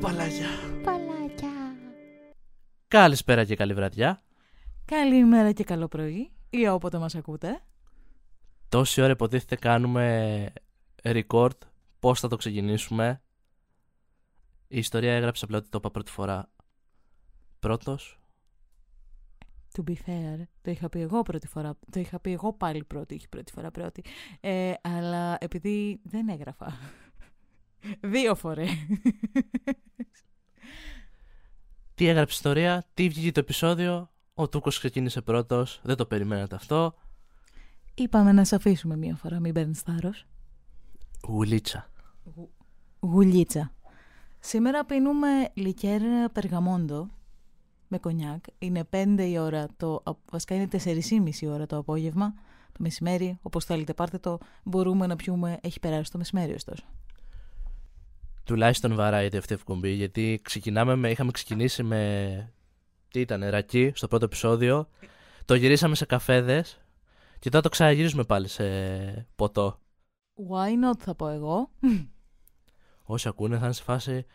παλάκια. Παλάκια. Καλησπέρα και καλή βραδιά. Καλημέρα και καλό πρωί ή όποτε μας ακούτε. Τόση ώρα υποτίθεται κάνουμε record. Πώς θα το ξεκινήσουμε. Η ιστορία έγραψε απλά ότι το είπα πρώτη φορά. Πρώτος. To be fair, το είχα πει εγώ πρώτη φορά. Το είχα πει εγώ πάλι πρώτη, όχι πρώτη φορά πρώτη. Ε, αλλά επειδή δεν έγραφα. Δύο φορέ. Τι έγραψε η ιστορία, τι βγήκε το επεισόδιο. Ο Τούκος ξεκίνησε πρώτος, δεν το περιμένατε αυτό. Είπαμε να σε αφήσουμε μία φορά, μην παίρνεις θάρρος. Γουλίτσα. Γουλίτσα. Σήμερα πίνουμε λικέρ περγαμόντο με κονιάκ. Είναι 5 η ώρα, το, βασικά είναι 4,5 η ώρα το απόγευμα, το μεσημέρι. Όπως θέλετε πάρτε το, μπορούμε να πιούμε, έχει περάσει το μεσημέρι ωστόσο. Τουλάχιστον βαράει αυτή η εκπομπή, γιατί ξεκινάμε με, είχαμε ξεκινήσει με. Τι ήταν, ρακί στο πρώτο επεισόδιο. Το γυρίσαμε σε καφέδες και τώρα το ξαναγυρίζουμε πάλι σε ποτό. Why not θα πω εγώ. Όσοι ακούνε θα είναι σε φάση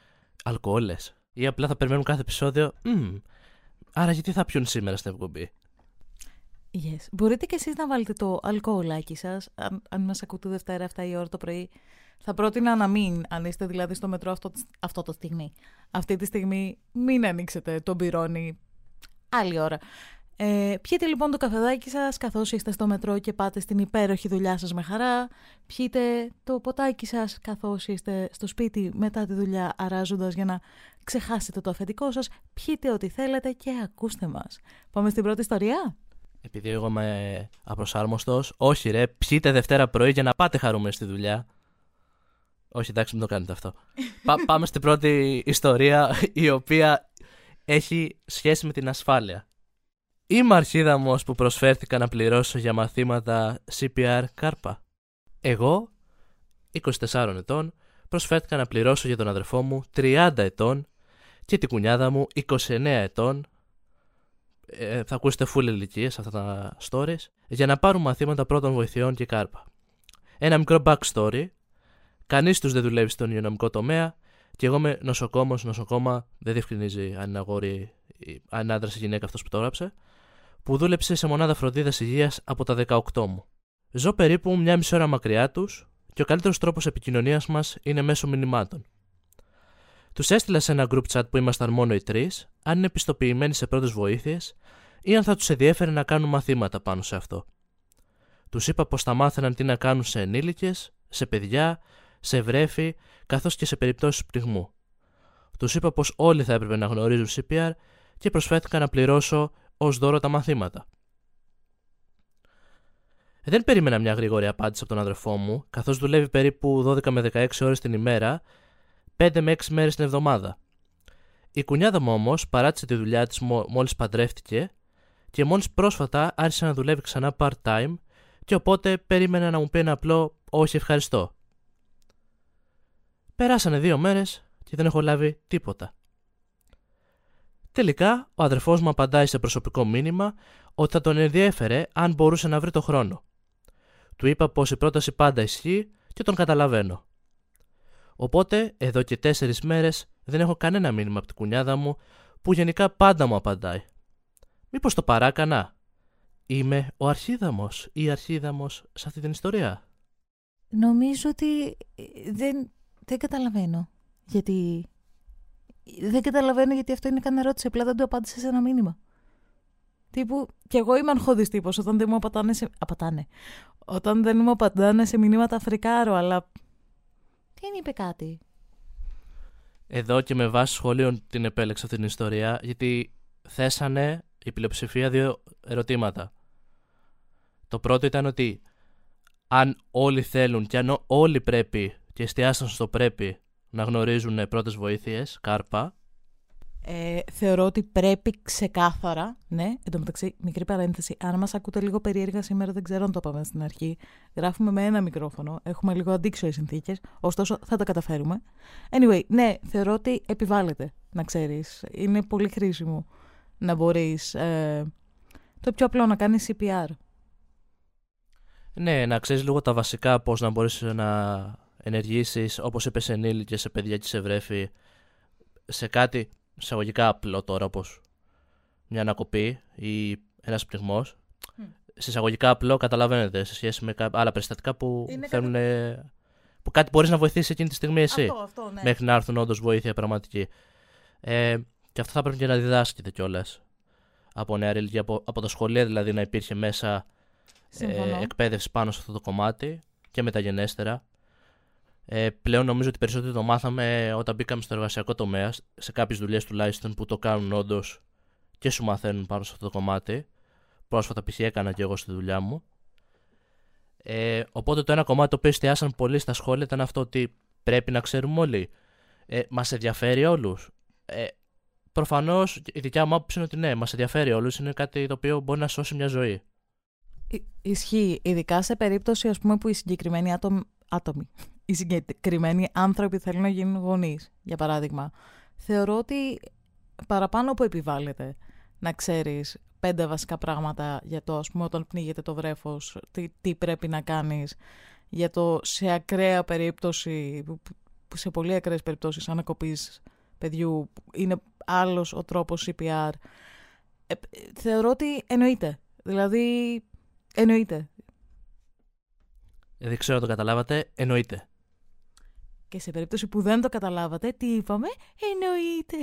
αλκοόλες. Ή απλά θα περιμένουν κάθε επεισόδιο. «Μμμ, άρα γιατί θα πιούν σήμερα στην εκπομπή; Yes. Μπορείτε και εσείς να βάλετε το αλκοολάκι σας, αν, αν μας ακούτε Δευτέρα 7 η ώρα το πρωί. Θα πρότεινα να μην, αν είστε δηλαδή στο μετρό αυτό, αυτό το στιγμή. Αυτή τη στιγμή μην ανοίξετε τον πυρόνι άλλη ώρα. Ε, πιείτε λοιπόν το καφεδάκι σας καθώς είστε στο μετρό και πάτε στην υπέροχη δουλειά σας με χαρά. Πιείτε το ποτάκι σας καθώς είστε στο σπίτι μετά τη δουλειά αράζοντας για να ξεχάσετε το αφεντικό σας. Πιείτε ό,τι θέλετε και ακούστε μας. Πάμε στην πρώτη ιστορία. Επειδή εγώ είμαι απροσάρμοστος, όχι ρε, πιείτε Δευτέρα πρωί για να πάτε χαρούμενοι στη δουλειά. Όχι, εντάξει, μην το κάνετε αυτό. Πά- πάμε στην πρώτη ιστορία, η οποία έχει σχέση με την ασφάλεια. Είμαι αρχίδαμος που προσφέρθηκα να πληρώσω για μαθήματα CPR κάρπα. Εγώ, 24 ετών, προσφέρθηκα να πληρώσω για τον αδερφό μου 30 ετών και την κουνιάδα μου 29 ετών ε, θα ακούσετε full ηλικίες αυτά τα stories, για να πάρουν μαθήματα πρώτων βοηθειών και κάρπα. Ένα μικρό backstory. Κανείς τους δεν δουλεύει στον υγειονομικό τομέα και εγώ είμαι νοσοκόμος, νοσοκόμα, δεν διευκρινίζει αν είναι αγόρι, ή- αν είναι άντρας ή γυναίκα αυτός που το έγραψε, που δούλεψε σε μονάδα φροντίδας υγείας από τα 18 μου. Ζω περίπου μια μισή ώρα μακριά τους και ο καλύτερος τρόπος επικοινωνίας μας είναι μέσω μηνυμάτων. Τους έστειλα σε ένα group chat που ήμασταν μόνο οι τρεις, αν είναι πιστοποιημένοι σε πρώτες βοήθειες ή αν θα τους ενδιέφερε να κάνουν μαθήματα πάνω σε αυτό. Τους είπα πως θα μάθαιναν τι να κάνουν σε ενήλικες, σε παιδιά, σε βρέφη, καθώς και σε περιπτώσεις πνιγμού. Τους είπα πως όλοι θα έπρεπε να γνωρίζουν CPR και προσφέρθηκα να πληρώσω ως δώρο τα μαθήματα. Δεν περίμενα μια γρήγορη απάντηση από τον αδερφό μου, καθώς δουλεύει περίπου 12 με 16 ώρες την ημέρα, 5 με 6 μέρες την εβδομάδα. Η κουνιάδα μου όμως παράτησε τη δουλειά της μόλις παντρεύτηκε και μόλις πρόσφατα άρχισε να δουλεύει ξανά part-time και οπότε περίμενα να μου πει ένα απλό όχι ευχαριστώ. Περάσανε δύο μέρες και δεν έχω λάβει τίποτα. Τελικά, ο αδερφός μου απαντάει σε προσωπικό μήνυμα ότι θα τον ενδιέφερε αν μπορούσε να βρει το χρόνο. Του είπα πως η πρόταση πάντα ισχύει και τον καταλαβαίνω. Οπότε, εδώ και τέσσερις μέρες δεν έχω κανένα μήνυμα από την κουνιάδα μου που γενικά πάντα μου απαντάει. Μήπως το παράκανα; Είμαι ο αρχίδαμος ή η αρχίδαμος σε αυτή την ιστορία; Νομίζω ότι ε, δεν, δεν καταλαβαίνω. Γιατί. Δεν καταλαβαίνω γιατί αυτό είναι καν ερώτηση. Απλά δεν του απάντησε σε ένα μήνυμα. Τύπου, κι εγώ είμαι αγχώδης τύπος όταν δεν μου απατάνε σε... Απατάνε. Όταν δεν μου απαντάνε σε μηνύματα φρικάρω, αλλά... Δεν είπε κάτι; Εδώ και με βάση σχολείων την επέλεξα αυτή την ιστορία γιατί θέσανε η πλειοψηφία δύο ερωτήματα. Το πρώτο ήταν ότι αν όλοι θέλουν και αν όλοι πρέπει και εστιάσαν στο πρέπει να γνωρίζουν πρώτες βοήθειες, κάρπα, Ε, θεωρώ ότι πρέπει ξεκάθαρα, ναι, εν τω μεταξύ, μικρή παρένθεση, αν μας ακούτε λίγο περίεργα σήμερα, δεν ξέρω αν το είπαμε στην αρχή, γράφουμε με ένα μικρόφωνο, έχουμε λίγο αντίξωες συνθήκες, ωστόσο θα τα καταφέρουμε. Anyway, ναι, θεωρώ ότι επιβάλλεται, να ξέρεις, είναι πολύ χρήσιμο να μπορείς, ε, το πιο απλό να κάνεις CPR. ναι, να ξέρεις λίγο τα βασικά πώς να μπορείς να ενεργήσεις, όπως είπες ενήλικες, σε παιδιά και σε βρέφη, σε κάτι εισαγωγικά απλό τώρα, όπως μια ανακοπή ή ένας πνιγμό. Σε εισαγωγικά απλό καταλαβαίνετε σε σχέση με άλλα περιστατικά που Είναι θέλουν. που κάτι μπορείς να βοηθήσεις εκείνη τη στιγμή εσύ. Αυτό, αυτό, ναι. Μέχρι να έρθουν όντως βοήθεια πραγματική. Ε, και αυτό θα πρέπει και να διδάσκεται κιόλας. Από νεαρή ηλικία, από, από τα σχολεία δηλαδή να υπήρχε μέσα Συμφωνώ. ε, εκπαίδευση πάνω σε αυτό το κομμάτι και μεταγενέστερα. Ε, πλέον νομίζω ότι περισσότερο το μάθαμε όταν μπήκαμε στο εργασιακό τομέα, σε κάποιες δουλειές τουλάχιστον που το κάνουν όντως και σου μαθαίνουν πάνω σε αυτό το κομμάτι. Πρόσφατα π.χ. έκανα και εγώ στη δουλειά μου. Ε, οπότε το ένα κομμάτι το οποίο εστιάσαν πολύ στα σχόλια ήταν αυτό ότι πρέπει να ξέρουμε όλοι. Ε, μας ενδιαφέρει όλους. Ε, Προφανώς η δικιά μου άποψη είναι ότι ναι, μας ενδιαφέρει όλους. Είναι κάτι το οποίο μπορεί να σώσει μια ζωή. Ι- Ισχύει, ειδικά σε περίπτωση ας πούμε, που οι συγκεκριμένοι άτομοι, άτομοι, οι συγκεκριμένοι άνθρωποι θέλουν να γίνουν γονείς, για παράδειγμα. Θεωρώ ότι παραπάνω από επιβάλλεται να ξέρεις πέντε βασικά πράγματα για το, ας πούμε, όταν πνίγεται το βρέφος, τι, τι πρέπει να κάνεις, για το σε ακραία περίπτωση, που- που σε πολύ ακραίες περιπτώσεις ανακοπής παιδιού, είναι άλλος ο τρόπος CPR. Ε, θεωρώ ότι εννοείται. Δηλαδή, εννοείται. Δεν ξέρω αν το καταλάβατε, εννοείται. Και σε περίπτωση που δεν το καταλάβατε, τι είπαμε, εννοείται.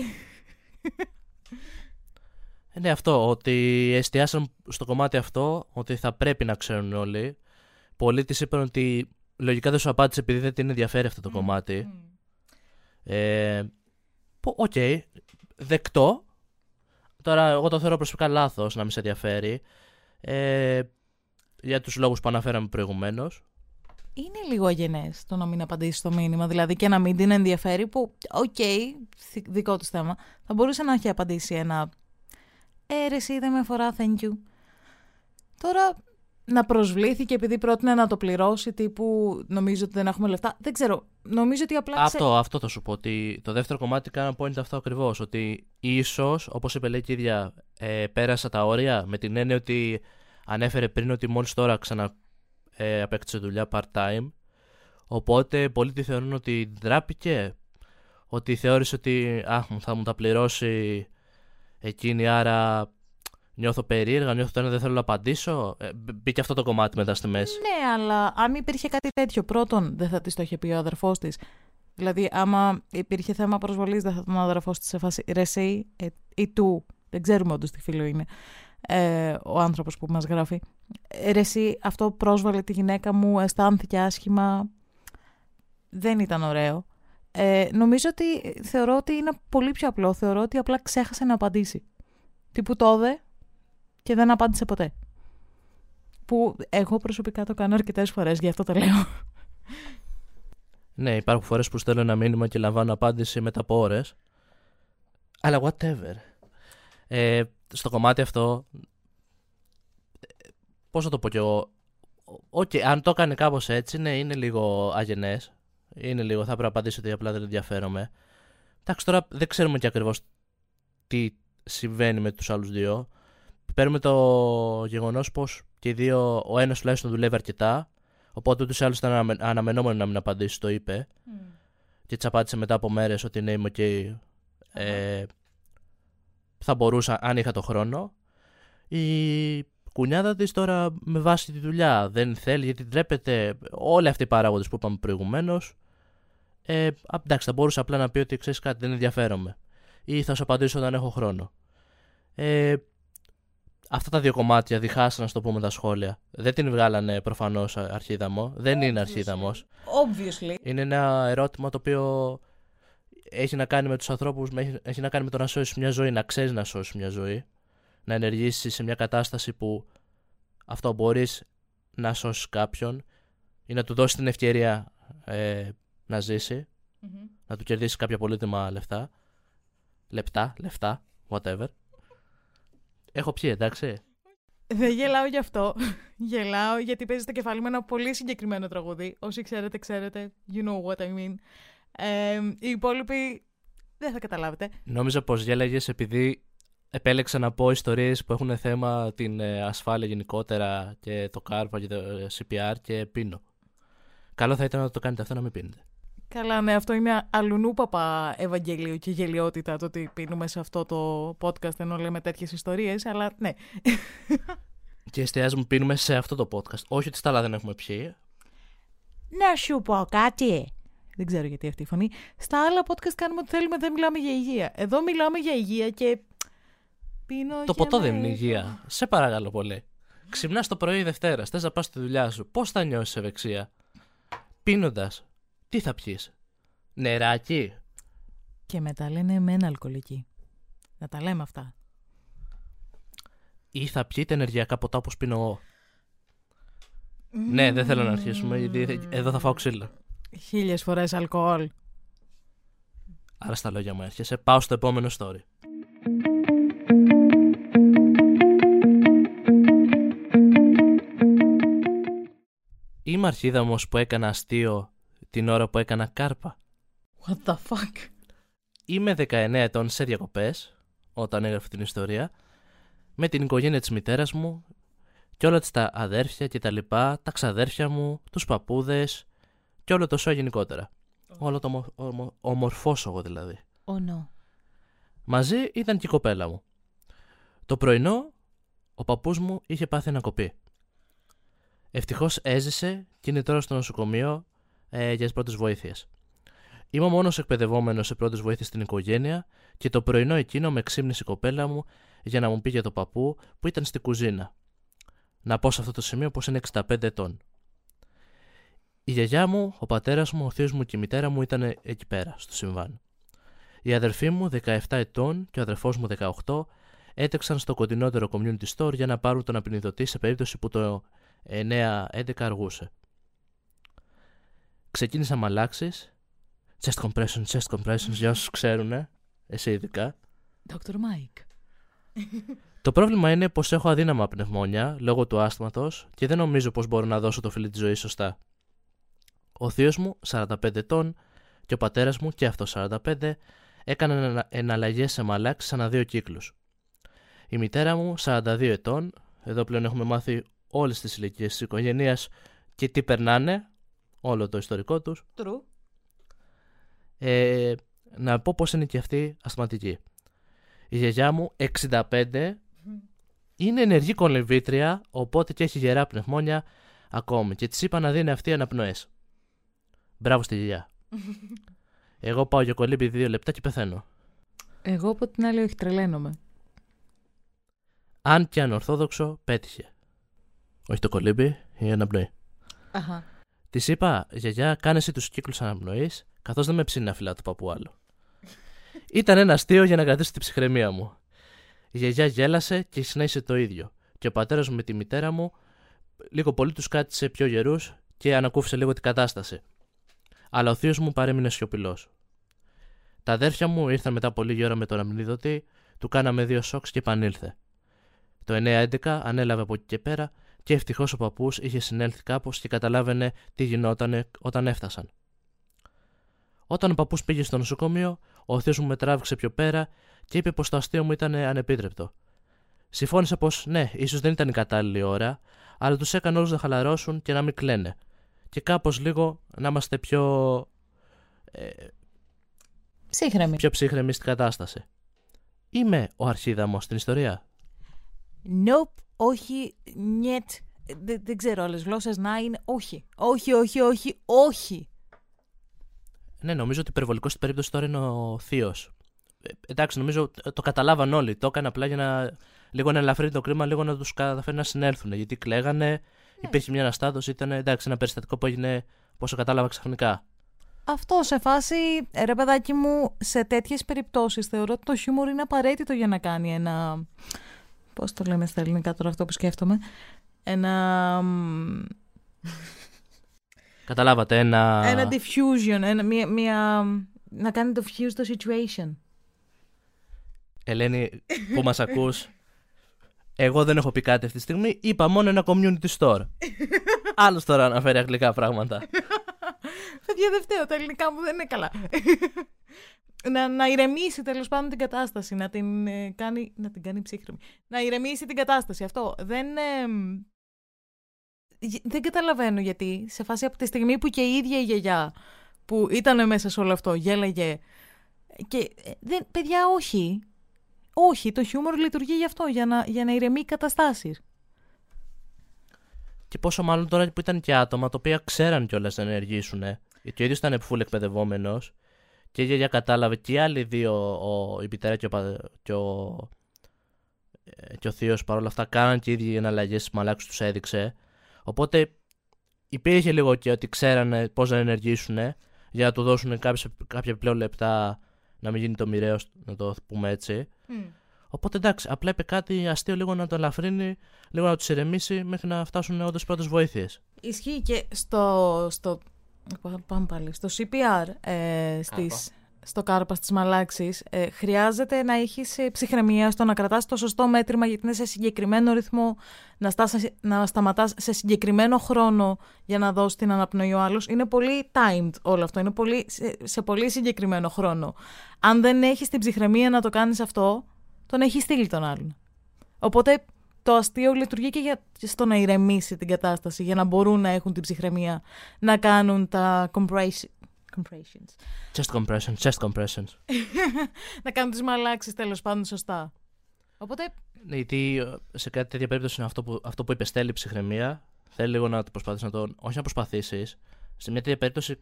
Ε, ναι, αυτό, ότι εστιάσαν στο κομμάτι αυτό, ότι θα πρέπει να ξέρουν όλοι. Πολλοί της είπαν ότι λογικά δεν σου απάντησε επειδή δεν την ενδιαφέρει αυτό το κομμάτι. Ε, που, Οκ, δεκτό. Τώρα, εγώ το θεωρώ προσωπικά λάθος να μην σε ενδιαφέρει. Ε, για τους λόγους που αναφέραμε προηγουμένως. Είναι λίγο αγενές το να μην απαντήσεις το μήνυμα, δηλαδή και να μην την ενδιαφέρει, που, οκ, θ- δικό του θέμα. Θα μπορούσε να έχει απαντήσει ένα «Ε, ρε, εσύ δεν με αφορά, thank you». Τώρα, να προσβλήθηκε επειδή πρότεινε να το πληρώσει, τύπου νομίζω ότι δεν έχουμε λεφτά. Δεν ξέρω. Νομίζω ότι απλά. ξε- Αυτό, αυτό θα σου πω. Ότι το δεύτερο κομμάτι κάνα point αυτό ακριβώς. Ότι ίσως, όπως είπε λέει και η ίδια, ε, πέρασα τα όρια με την έννοια ότι ανέφερε πριν ότι μόλις τώρα ξανα ε, απέκτησε δουλειά part-time. Οπότε πολλοί τη θεωρούν ότι ντράπηκε. Ότι θεώρησε ότι αχ, θα μου τα πληρώσει εκείνη, άρα νιώθω περίεργα, νιώθω το ένα δεν θέλω να απαντήσω. Ε, μπ- μπήκε αυτό το κομμάτι μετά στη μέση. Ναι, αλλά αν υπήρχε κάτι τέτοιο, πρώτον δεν θα της το είχε πει ο αδερφός της. Δηλαδή, άμα υπήρχε θέμα προσβολής, δεν θα ήταν ο αδερφός της σε φάση ρε, εσύ ε, ή του. Δεν ξέρουμε όντως τι φίλο είναι ε, ο άνθρωπος που μας γράφει. Ε, ρε, εσύ, αυτό πρόσβαλε τη γυναίκα μου, αισθάνθηκε άσχημα. Δεν ήταν ωραίο. Ε, νομίζω ότι θεωρώ ότι είναι πολύ πιο απλό. Θεωρώ ότι απλά ξέχασε να απαντήσει. Τύπου τόδε και δεν απάντησε ποτέ. Που εγώ προσωπικά το κάνω αρκετές φορές, γι' αυτό το λέω. Ναι, υπάρχουν φορές που στέλνω ένα μήνυμα και λαμβάνω απάντηση μετά από ώρες. Αλλά whatever. Ε, στο κομμάτι αυτό, ε, πώς θα το πω κι εγώ, Οκ, αν το έκανε κάπως έτσι, ναι, είναι λίγο αγενές. Είναι λίγο, θα πρέπει να απαντήσω ότι απλά δεν ενδιαφέρομαι. Εντάξει, τώρα δεν ξέρουμε και ακριβώς τι συμβαίνει με τους άλλους δύο. Παίρνουμε το γεγονός πως και οι δύο, ο ένας τουλάχιστον δουλεύει αρκετά, Οπότε ούτως ή άλλως ήταν αναμε- αναμενόμενο να μην απαντήσει, το είπε. Και τη απάντησε μετά από μέρες ότι ναι, είμαι οκ. Ε, θα μπορούσα αν είχα το χρόνο. Η κουνιάδα της τώρα με βάση τη δουλειά δεν θέλει γιατί ντρέπεται. Όλοι αυτοί οι παράγοντες που είπαμε προηγουμένως. Ε, α, εντάξει, θα μπορούσε απλά να πει ότι ξέρεις κάτι, δεν ενδιαφέρομαι. Ή θα σου απαντήσω όταν έχω χρόνο. Ε, αυτά τα δύο κομμάτια διχάσαν, να το πούμε, τα σχόλια. Δεν την βγάλανε προφανώς αρχίδαμο. Δεν είναι αρχίδαμος. Obviously. Είναι ένα ερώτημα το οποίο έχει να κάνει με τους ανθρώπους, έχει, έχει να κάνει με το να σώσεις μια ζωή, να ξέρεις να σώσεις μια ζωή. Να ενεργήσεις σε μια κατάσταση που αυτό μπορείς να σώσεις κάποιον ή να του δώσεις την ευκαιρία ε, να ζήσει, να του κερδίσεις κάποια πολύτιμα λεφτά. Λεπτά, λεφτά, whatever. Έχω πιει, εντάξει. Δεν γελάω γι' αυτό. Γελάω γιατί παίζει στο κεφάλι με ένα πολύ συγκεκριμένο τραγούδι. Όσοι ξέρετε, ξέρετε. You know what I mean. Ε, οι υπόλοιποι δεν θα καταλάβετε. Νόμιζα πως γέλαγες επειδή επέλεξα να πω ιστορίες που έχουν θέμα την ε, ασφάλεια γενικότερα και το κάρπα και το ε, CPR και πίνω. Καλό θα ήταν να το κάνετε αυτό να μην πίνετε. Καλά, ναι, αυτό είναι αλουνούπαπα Ευαγγελίο και γελιότητα το ότι πίνουμε σε αυτό το podcast ενώ λέμε τέτοιες ιστορίες, αλλά ναι. Και εστιάζουμε, πίνουμε σε αυτό το podcast. Όχι ότι στα άλλα δεν έχουμε πιει. Να σου πω κάτι. Δεν ξέρω γιατί αυτή η φωνή. Στα άλλα podcast κάνουμε ό,τι θέλουμε, δεν μιλάμε για υγεία. Εδώ μιλάμε για υγεία και πίνω Το και ποτό με- δεν είναι υγεία. Σε παρακαλώ πολύ. Ξυπνάς το πρωί Δευτέρα, θες να πας στη δουλειά σου. Πώς θα νιώσεις ευεξία; Πίνοντας, τι θα πιεις; Νεράκι. Και μετά λένε μεν αλκοολική. Να τα λέμε αυτά. Ή θα πιείτε ενεργειακά ποτά όπως πίνω εγώ. Ναι, δεν θέλω να αρχίσουμε, γιατί εδώ θα φάω ξύλο. Χίλιες φορές αλκοόλ. Άρα στα λόγια μου έρχεσαι. Πάω στο επόμενο story. Είμαι αρχίδαμος που έκανα αστείο την ώρα που έκανα κάρπα. What the fuck; Είμαι 19 ετών σε διακοπές, όταν έγραφε την ιστορία, με την οικογένεια της μητέρας μου και όλα της τα αδέρφια και τα λοιπά, τα ξαδέρφια μου, τους παππούδες και όλο το σώμα γενικότερα. Όλο το ομο, ομο, ομορφόσωγο δηλαδή. Oh no. Μαζί ήταν και η κοπέλα μου. Το πρωινό, ο παππούς μου είχε πάθει ανακοπή. Ευτυχώς έζησε και είναι τώρα στο νοσοκομείο ε, για τις πρώτες βοήθειες. Είμαι ο μόνος εκπαιδευόμενος σε πρώτες βοήθειες στην οικογένεια και το πρωινό εκείνο με ξύπνησε η κοπέλα μου για να μου πει για το παππού που ήταν στη κουζίνα. Να πω σε αυτό το σημείο πως είναι 65 ετών. Η γιαγιά μου, ο πατέρας μου, ο θείος μου και η μητέρα μου ήταν εκεί πέρα, στο συμβάν. Η αδερφή μου, 17 ετών, και ο αδερφός μου, 18, έτρεξαν στο κοντινότερο community store για να πάρουν τον απεινιδωτή σε περίπτωση που το 9-11 αργούσε. Ξεκίνησα με αλλάξει. Chest compression, chest compression, για όσους ξέρουν, εσύ ειδικά. Dr. Mike. Το πρόβλημα είναι πως έχω αδύναμα πνευμόνια λόγω του άσθματος και δεν νομίζω πως μπορώ να δώσω το φιλί της ζωής σωστά. Ο θείος μου, 45 ετών, και ο πατέρας μου, και αυτός 45, έκαναν εναλλαγές σε μαλάξεις ανά δύο κύκλους. Η μητέρα μου, 42 ετών, εδώ πλέον έχουμε μάθει όλες τις ηλικίες της οικογένειας και τι περνάνε, όλο το ιστορικό τους. True. Ε, να πω πως είναι και αυτή ασθματική. Η γιαγιά μου, 65, είναι ενεργή κολυμβήτρια, οπότε και έχει γερά πνευμόνια ακόμη. Και της είπα να δίνει αυτή αναπνοές. Μπράβο στη γιαγιά. Εγώ πάω για κολύμπι δύο λεπτά και πεθαίνω. Εγώ από την άλλη όχι τρελαίνομαι. Αν και ανορθόδοξο, πέτυχε. Όχι το κολύμπι, η αναπνοή. Αχα. Της είπα, γιαγιά, κάνε εσύ τους κύκλους αναπνοής, καθώς δεν με ψήνει να φυλά του παππού άλλο. Ήταν ένα αστείο για να κρατήσει την ψυχραιμία μου. Η γιαγιά γέλασε και συνέχισε το ίδιο. Και ο πατέρας μου με τη μητέρα μου λίγο πολύ τους κάτσε πιο γερούς και ανακούφισε λίγο την κατάσταση. Αλλά ο θείος μου παρέμεινε σιωπηλός. Τα αδέρφια μου ήρθαν μετά από λίγη ώρα με τον αμνίδωτη, του κάναμε δύο σοκς και επανήλθε. Το 9-11 ανέλαβε από εκεί και πέρα και ευτυχώς ο παππούς είχε συνέλθει κάπως και καταλάβαινε τι γινόταν όταν έφτασαν. Όταν ο παππούς πήγε στο νοσοκομείο, ο θείος μου με τράβηξε πιο πέρα και είπε πως το αστείο μου ήταν ανεπίτρεπτο. Συμφώνησε πως ναι, ίσως δεν ήταν η κατάλληλη ώρα, αλλά τους έκανε όλους να χαλαρώσουν και να μην κλαίνε. Και κάπως λίγο να είμαστε πιο, ε, Ψύχρεμη. πιο ψύχρεμοι στην κατάσταση. Είμαι ο αρχίδαμος στην ιστορία. Nope, όχι, νιετ. Δεν, δεν ξέρω άλλες γλώσσες να είναι. Όχι, όχι, όχι, όχι, όχι. Ναι, νομίζω ότι υπερβολικό στην περίπτωση τώρα είναι ο θείος. εντάξει, νομίζω ε, το καταλάβαν όλοι. Το έκανε απλά για να λίγο να ελαφρύνει το κρίμα, λίγο να τους καταφέρει να συνέλθουν. Γιατί κλαίγανε, υπήρχε μια αναστάτωση, ήταν εντάξει, ένα περιστατικό που έγινε, πόσο κατάλαβα ξαφνικά. Αυτό σε φάση, ε, ρε παιδάκι μου, σε τέτοιες περιπτώσεις θεωρώ ότι το χιούμορ είναι απαραίτητο για να κάνει ένα... Πώς το λέμε στα ελληνικά τώρα αυτό που σκέφτομαι. Ένα... μ, Καταλάβατε, ένα. Ένα diffusion, ένα, μια, μια, να κάνει diffuse το situation. Ελένη, που μας ακούς. Εγώ δεν έχω πει κάτι αυτή τη στιγμή. Είπα μόνο ένα community store. Άλλο τώρα αναφέρει αγγλικά πράγματα. Παιδιά, δεν φταίω, τα ελληνικά μου δεν είναι καλά. Να, να ηρεμήσει τέλος πάντων την κατάσταση, να την ε, κάνει, να την κάνει ψύχρεμη. Να ηρεμήσει την κατάσταση, αυτό. Δεν, ε, γε- δεν καταλαβαίνω γιατί, σε φάση από τη στιγμή που και η ίδια η γιαγιά που ήταν μέσα σε όλο αυτό, γέλαγε. Και ε, δεν, παιδιά, όχι. Όχι, το χιούμορ λειτουργεί γι' αυτό, για να, για να ηρεμεί καταστάσεις. Και πόσο μάλλον τώρα που ήταν και άτομα τα οποία ξέραν κιόλας να ενεργήσουν. Γιατί ο ίδιος ήταν φουλ εκπαιδευόμενος και η γιαγιά κατάλαβε και οι άλλοι δύο, ο, η μητέρα και ο, και ο, ε, και ο θείος παρόλα αυτά, κάναν και οι ίδιοι εναλλαγές στι μαλάκους τους έδειξε. Οπότε υπήρχε λίγο και ότι ξέρανε πώς να ενεργήσουν για να του δώσουν κάποια, κάποια πλέον λεπτά να μην γίνει το μοιραίο, να το πούμε έτσι. Οπότε εντάξει, απλά είπε κάτι αστείο λίγο να το ελαφρύνει, λίγο να τους ηρεμήσει μέχρι να φτάσουν όντως πρώτες βοήθειες. Ισχύει και στο, στο. Πάμε πάλι. Στο CPR, ε, στις, στο κάρπα στις μαλάξεις, ε, χρειάζεται να έχεις ε, ψυχραιμία στο να κρατάς το σωστό μέτρημα γιατί είναι σε συγκεκριμένο ρυθμό, να, στάς, να σταματάς σε συγκεκριμένο χρόνο για να δώσεις την αναπνοή ο άλλος. Είναι πολύ timed όλο αυτό, είναι πολύ, σε, σε πολύ συγκεκριμένο χρόνο. Αν δεν έχεις την ψυχραιμία να το κάνεις αυτό, τον έχεις στείλει τον άλλον. Οπότε το αστείο λειτουργεί και για, στο να ηρεμήσει την κατάσταση για να μπορούν να έχουν την ψυχραιμία να κάνουν τα compression, compressions. Chest compression, chest compressions. να κάνουν τις μαλάξεις τέλος πάντων σωστά. Οπότε... Ναι, γιατί ε, σε κάτι τέτοια περίπτωση είναι αυτό που, αυτό που είπε στέλνει ψυχραιμία. Θέλει λίγο να το προσπαθήσεις να τον. Όχι να προσπαθήσεις. Σε μια τέτοια περίπτωση,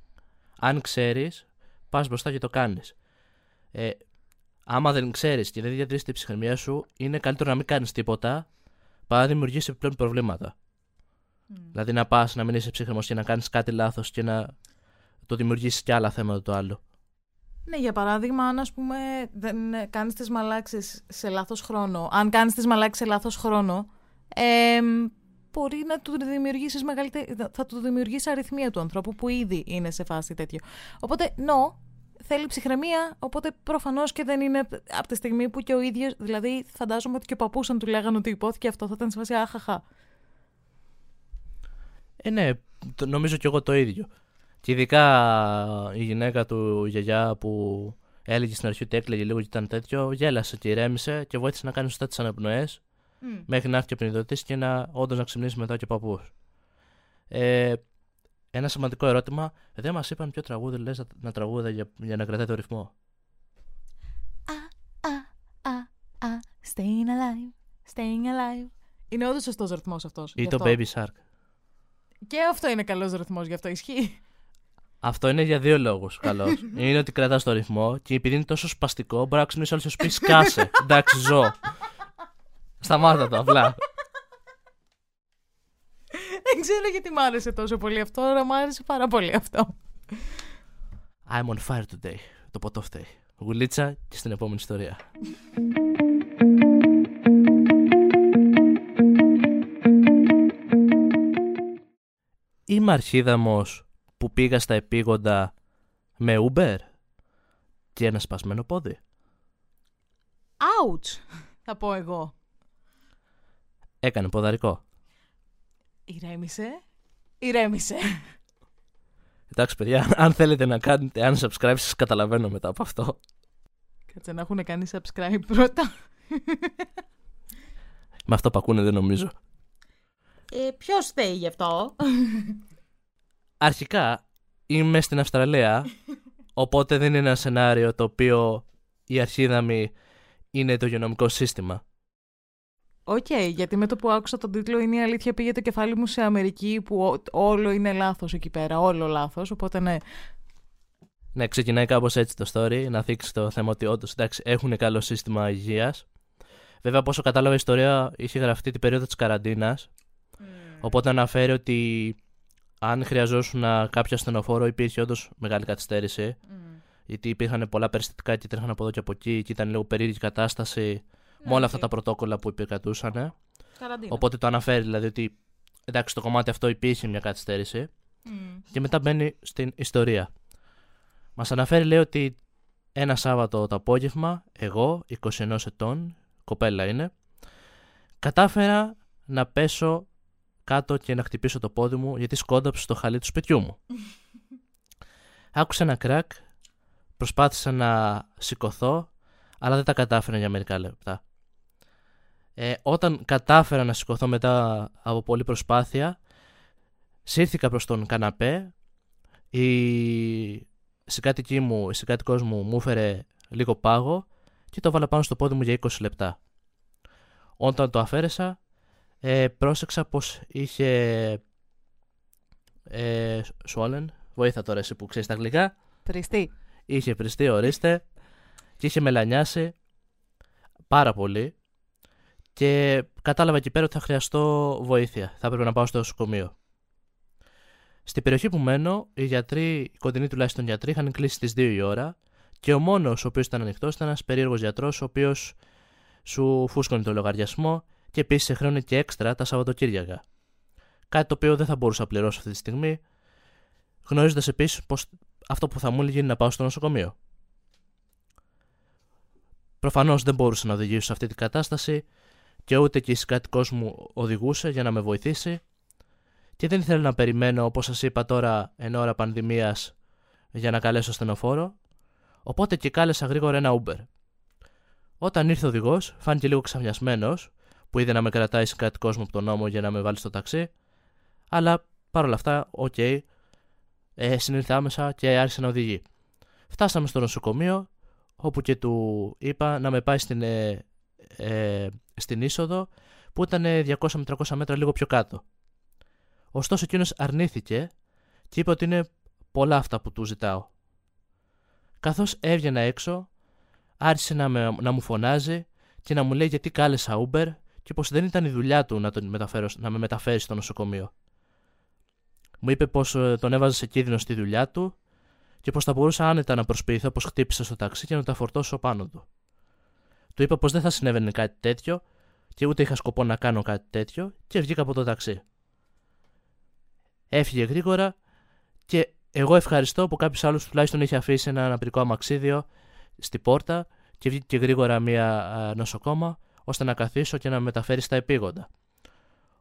αν ξέρεις, πας μπροστά και το κάνεις. Ε, άμα δεν ξέρεις και δεν διατηρήσει την ψυχραιμία σου, είναι καλύτερο να μην κάνεις τίποτα παρά να δημιουργήσει επιπλέον προβλήματα. Mm. Δηλαδή να πας να μην είσαι ψύχρεμος και να κάνεις κάτι λάθος και να το δημιουργήσεις και άλλα θέματα το άλλο. Ναι, για παράδειγμα, αν ας πούμε δεν κάνεις τις μαλάξεις σε λάθος χρόνο, αν κάνεις τις μαλάξεις σε λάθος χρόνο, ε, μπορεί να του δημιουργήσεις μεγαλύτερη, θα του δημιουργήσει αριθμία του ανθρώπου που ήδη είναι σε φάση τέτοιο. Οπότε, νο, θέλει ψυχραιμία, οπότε προφανώς και δεν είναι από τη στιγμή που και ο ίδιος. Δηλαδή, φαντάζομαι ότι και ο παππούς, αν του λέγανε ότι υπόθηκε αυτό, θα ήταν σε φάση άχαχα. Ε, ναι, νομίζω κι εγώ το ίδιο. Και ειδικά η γυναίκα του γιαγιά που έλεγε στην αρχή ότι έκλαιγε λίγο και ήταν τέτοιο, γέλασε και ηρέμησε και βοήθησε να κάνει σωστά τις αναπνοές mm. μέχρι να έρθει ο πνιδωτής και να όντως να ξυπνήσει μετά και ο παππούς. Ε, ένα σημαντικό ερώτημα. Δεν μας είπαν ποιο τραγούδι λες να τραγούδα για, για να κρατάει το ρυθμό. Α, α, α, α, staying alive, staying alive. Είναι όντως σωστός ρυθμός αυτός. Ή το Baby Shark. Και αυτό είναι καλός ρυθμός, γι' αυτό ισχύει. Αυτό είναι για δύο λόγους καλός. είναι ότι κρατάς το ρυθμό και επειδή είναι τόσο σπαστικό, μπορείς να ξυπνήσεις όλο σου πει σκάσε. Εντάξει, ζω. Σταμάτα το απλά. Δεν ξέρω γιατί μ' άρεσε τόσο πολύ αυτό, αλλά μ' άρεσε πάρα πολύ αυτό. I'm on fire today. Το ποτό φταίει. Γουλίτσα και στην επόμενη ιστορία. Είμαι αρχίδαμος που πήγα στα επίγοντα με Uber και ένα σπασμένο πόδι. Ouch, θα πω εγώ. Έκανε ποδαρικό. Ηρέμησε. Ηρέμησε. Εντάξει, παιδιά, αν θέλετε να κάνετε αν subscribe, σας καταλαβαίνω μετά από αυτό. Κάτσε να έχουν κάνει subscribe πρώτα. Με αυτό που ακούνε δεν νομίζω. Ε, ποιος θέλει γι' αυτό; Αρχικά, είμαι στην Αυστραλία, οπότε δεν είναι ένα σενάριο το οποίο η αρχίδαμη είναι το υγειονομικό σύστημα. Ok, okay, γιατί με το που άκουσα τον τίτλο είναι η αλήθεια πήγε το κεφάλι μου σε Αμερική που όλο είναι λάθος εκεί πέρα, όλο λάθος, οπότε ναι. Ναι, ξεκινάει κάπως έτσι το story, να θίξεις το θέμα ότι όντως εντάξει, έχουν καλό σύστημα υγείας. Βέβαια, πόσο κατάλαβα η ιστορία είχε γραφτεί την περίοδο της καραντίνας, mm. οπότε αναφέρει ότι αν χρειαζόσουν κάποιο ασθενοφόρο υπήρχε όντως μεγάλη καθυστέρηση. Mm. Γιατί υπήρχαν πολλά περιστατικά και τρέχαν από εδώ και από εκεί και ήταν λίγο περίεργη κατάσταση με όλα αυτά τα πρωτόκολλα που υπηρετούσαν. Οπότε το αναφέρει δηλαδή ότι εντάξει, το κομμάτι αυτό υπήρχε μια καθυστέρηση. Και μετά μπαίνει στην ιστορία. Μας αναφέρει, λέει, ότι ένα Σάββατο το απόγευμα, εγώ, 21 ετών, κοπέλα είναι, κατάφερα να πέσω κάτω και να χτυπήσω το πόδι μου γιατί σκόνταψε στο χαλί του σπιτιού μου. Άκουσα ένα κρακ, προσπάθησα να σηκωθώ, αλλά δεν τα κατάφερα για μερικά λεπτά. Ε, όταν κατάφερα να σηκωθώ μετά από πολλή προσπάθεια, σύρθηκα προς τον καναπέ, η συγκάτοικη μου, η συγκάτοικός μου μου έφερε λίγο πάγο και το βάλα πάνω στο πόδι μου για 20 λεπτά. Όταν το αφαίρεσα, ε, πρόσεξα πως είχε ε, swollen, βοήθα τώρα εσύ που ξέρεις τα αγγλικά. Πριστή. Είχε πριστεί, ορίστε, και είχε μελανιάσει πάρα πολύ και κατάλαβα εκεί πέρα ότι θα χρειαστώ βοήθεια. Θα έπρεπε να πάω στο νοσοκομείο. Στην περιοχή που μένω, οι γιατροί, οι κοντινοί τουλάχιστον γιατροί, είχαν κλείσει στι 2 η ώρα και ο μόνος ο οποίος ήταν ανοιχτός ήταν ένας περίεργος γιατρός, ο οποίος σου φούσκωνε το λογαριασμό και επίσης σε χρέωνε και έξτρα τα Σαββατοκύριακα. Κάτι το οποίο δεν θα μπορούσα να πληρώσω αυτή τη στιγμή, γνωρίζοντας επίσης πως αυτό που θα μου έλεγε είναι να πάω στο νοσοκομείο. Προφανώς δεν μπορούσα να οδηγήσω σε αυτή την κατάσταση και ούτε και η συγκάτοικό μου οδηγούσε για να με βοηθήσει και δεν ήθελα να περιμένω όπως σας είπα τώρα εν ώρα πανδημίας για να καλέσω ασθενοφόρο οπότε και κάλεσα γρήγορα ένα Uber. Όταν ήρθε ο οδηγός, φάνηκε λίγο ξαφνιασμένος που είδε να με κρατάει ο συγκάτοικός μου από τον ώμο για να με βάλει στο ταξί αλλά παρόλα αυτά, ok, okay, ε, συνήλθε άμεσα και άρχισε να οδηγεί. Φτάσαμε στο νοσοκομείο όπου και του είπα να με πάει στην, ε, ε, στην είσοδο που ήταν 200 με 300 μέτρα λίγο πιο κάτω. Ωστόσο εκείνος αρνήθηκε και είπε ότι είναι πολλά αυτά που του ζητάω. Καθώς έβγαινα έξω, άρχισε να, με, να μου φωνάζει και να μου λέει γιατί κάλεσα Uber και πως δεν ήταν η δουλειά του να, τον μεταφέρω, να με μεταφέρει στο νοσοκομείο. Μου είπε πως ε, τον έβαζε σε κίνδυνο στη δουλειά του και πως θα μπορούσα άνετα να προσποιηθώ πως χτύπησε στο ταξί και να τα φορτώσω πάνω του. Του είπα πως δεν θα συνέβαινε κάτι τέτοιο και ούτε είχα σκοπό να κάνω κάτι τέτοιο και βγήκα από το ταξί. Έφυγε γρήγορα και εγώ ευχαριστώ που κάποιος άλλος τουλάχιστον είχε αφήσει ένα αναπηρικό αμαξίδιο στη πόρτα και βγήκε γρήγορα μια νοσοκόμα ώστε να καθίσω και να με μεταφέρει στα επίγοντα.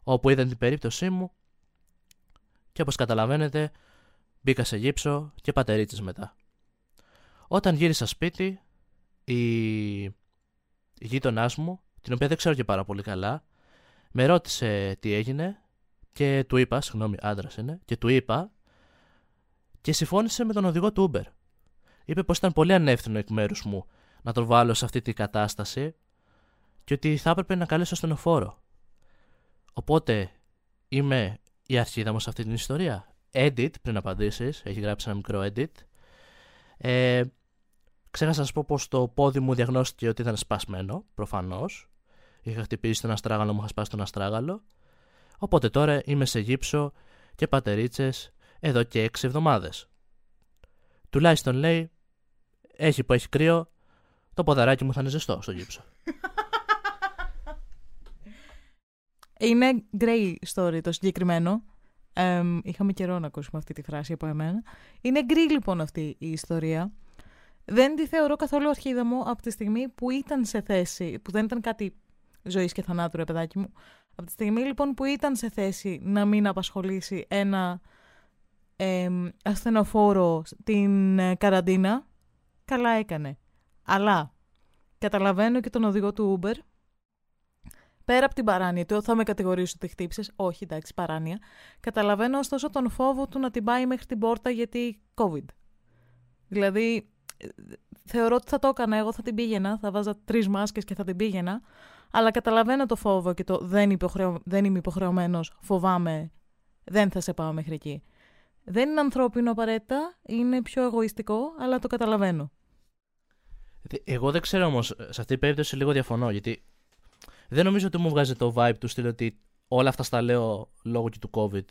Όπου είδαν την περίπτωσή μου και όπως καταλαβαίνετε μπήκα σε γύψο και πατερίτσες μετά. Όταν γύρισα σπίτι, η η γείτονά μου, την οποία δεν ξέρω και πάρα πολύ καλά, με ρώτησε τι έγινε και του είπα, συγγνώμη, άντρας είναι, και του είπα και συμφώνησε με τον οδηγό του Uber. Είπε πως ήταν πολύ ανεύθυνο εκ μέρους μου να τον βάλω σε αυτή την κατάσταση και ότι θα έπρεπε να καλέσω στενοφόρο. Οπότε είμαι η αρχίδα μου σε αυτή την ιστορία. Edit, πριν απαντήσεις, έχει γράψει ένα μικρό edit. Ε, Ξέχασα να σας πω πως το πόδι μου διαγνώστηκε ότι ήταν σπασμένο, προφανώς. Είχα χτυπήσει τον αστράγαλο, μου είχα σπάσει τον αστράγαλο. Οπότε τώρα είμαι σε γύψο και πατερίτσες εδώ και έξι εβδομάδες. Τουλάχιστον λέει, έχει που έχει κρύο, το ποδαράκι μου θα είναι ζεστό στο γύψο. Είναι grey story το συγκεκριμένο. Ε, είχαμε καιρό να ακούσουμε αυτή τη φράση από εμένα. Είναι γκρι λοιπόν αυτή η ιστορία. Δεν τη θεωρώ καθόλου αρχίδα μου από τη στιγμή που ήταν σε θέση, που δεν ήταν κάτι ζωής και θανάτου ρε παιδάκι μου, από τη στιγμή λοιπόν που ήταν σε θέση να μην απασχολήσει ένα ε, ασθενοφόρο την ε, καραντίνα, καλά έκανε. Αλλά καταλαβαίνω και τον οδηγό του Uber, πέρα από την παράνοια του, θα με κατηγορήσει ότι χτύπησες. Όχι, εντάξει, παράνοια. Καταλαβαίνω ωστόσο τον φόβο του να την πάει μέχρι την πόρτα γιατί COVID. Δηλαδή, θεωρώ ότι θα το έκανα. Εγώ θα την πήγαινα, θα βάζα τρεις μάσκες και θα την πήγαινα. Αλλά καταλαβαίνω το φόβο και το δεν, υποχρεω... δεν είμαι υποχρεωμένος, φοβάμαι, δεν θα σε πάω μέχρι εκεί. Δεν είναι ανθρώπινο απαραίτητα, είναι πιο εγωιστικό, αλλά το καταλαβαίνω. Εγώ δεν ξέρω όμως, σε αυτή την περίπτωση λίγο διαφωνώ, γιατί δεν νομίζω ότι μου βγάζει το vibe του στυλ ότι όλα αυτά στα λέω λόγω και του COVID.